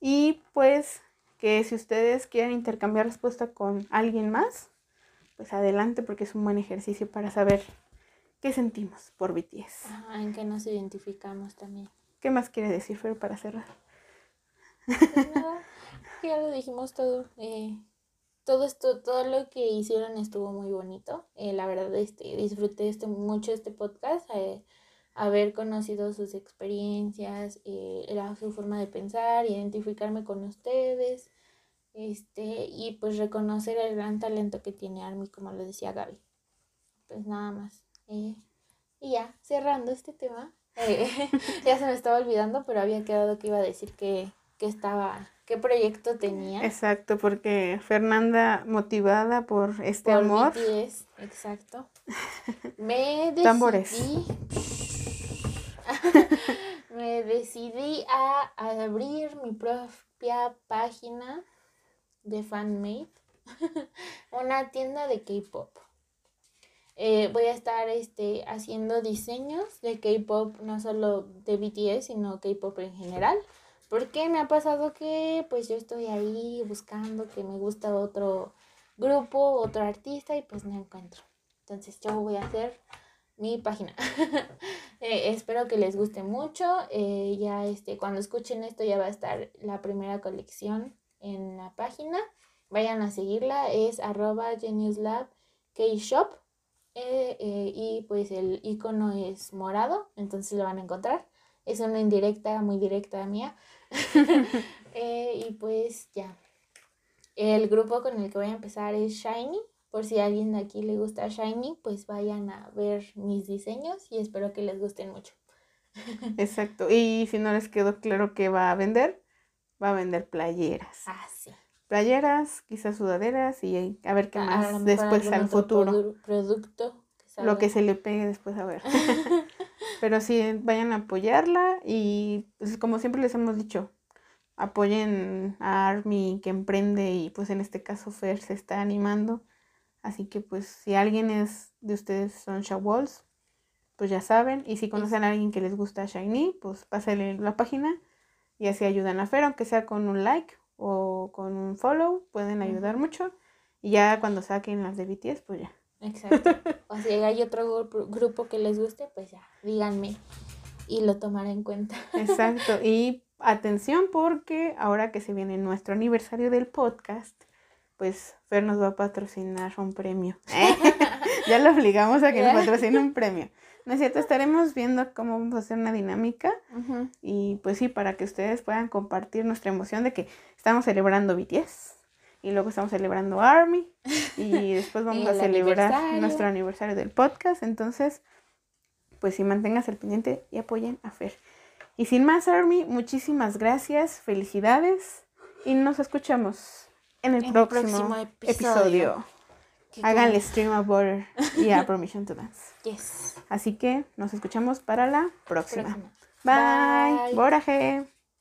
Y pues que si ustedes quieren intercambiar respuesta con alguien más, pues adelante porque es un buen ejercicio para saber qué sentimos por BTS. En qué nos identificamos también. ¿Qué más quiere decir Fer para cerrar? Pues nada, ya lo dijimos todo. Eh, todo esto, todo lo que hicieron estuvo muy bonito. Eh, la verdad, este, disfruté este, mucho este podcast, eh, haber conocido sus experiencias, eh, era su forma de pensar, identificarme con ustedes, este, y pues reconocer el gran talento que tiene Army, como lo decía Gaby. Pues nada más. y ya, cerrando este tema. (laughs) ya se me estaba olvidando, pero había quedado que iba a decir que, que estaba qué proyecto tenía. Exacto, porque Fernanda, motivada por este amor. BTS, exacto. (laughs) Me decidí. Tambores. (laughs) me decidí a, abrir mi propia página de fanmade. (laughs) Una tienda de K-pop. Eh, voy a estar este, haciendo diseños de K-pop, no solo de BTS, sino K-pop en general. Porque me ha pasado que pues yo estoy ahí buscando que me gusta otro grupo, otro artista y pues no encuentro. Entonces yo voy a hacer mi página. (laughs) Eh, espero que les guste mucho. Eh, ya este, cuando escuchen esto ya va a estar la primera colección en la página. Vayan a seguirla. Es arroba geniuslab kshop. Eh, y pues el icono es morado. Entonces lo van a encontrar. Es una indirecta, muy directa mía. (laughs) Eh, y pues ya. El grupo con el que voy a empezar es Shiny. Por si a alguien de aquí le gusta Shiny, pues vayan a ver mis diseños y espero que les gusten mucho. (laughs) Exacto. Y si no les quedó claro que va a vender, va a vender playeras. Ah, sí. Playeras, quizás sudaderas y a ver qué más después al futuro. Producto. lo que se le pegue después a ver. (laughs) Pero sí, vayan a apoyarla y pues, como siempre les hemos dicho, apoyen a Army que emprende y pues en este caso Fer se está animando. Así que pues si alguien es de ustedes son Walls, pues ya saben. Y si conocen a alguien que les gusta Shiny, pues pásenle la página y así ayudan a Fer, aunque sea con un like o con un follow, pueden ayudar mucho. Y ya cuando saquen las de BTS, pues ya. Exacto. (laughs) O si hay otro grupo que les guste, pues ya, díganme y lo tomaré en cuenta. Exacto. (laughs) Y atención porque ahora que se viene nuestro aniversario del podcast, pues Fer nos va a patrocinar un premio. (laughs) ya lo obligamos a que nos patrocine un premio. No es cierto, estaremos viendo cómo vamos a hacer una dinámica y pues sí, para que ustedes puedan compartir nuestra emoción de que estamos celebrando BTS y luego estamos celebrando Army y (laughs) después vamos a celebrar nuestro aniversario del podcast. Entonces, pues sí, mantengas el pendiente y apoyen a Fer. Y sin más, Army, muchísimas gracias, felicidades y nos escuchamos en el, próximo, episodio. Háganle stream a Border y a (laughs) Permission to Dance. Yes. Así que nos escuchamos para la próxima. Bye. Bye. Boraje.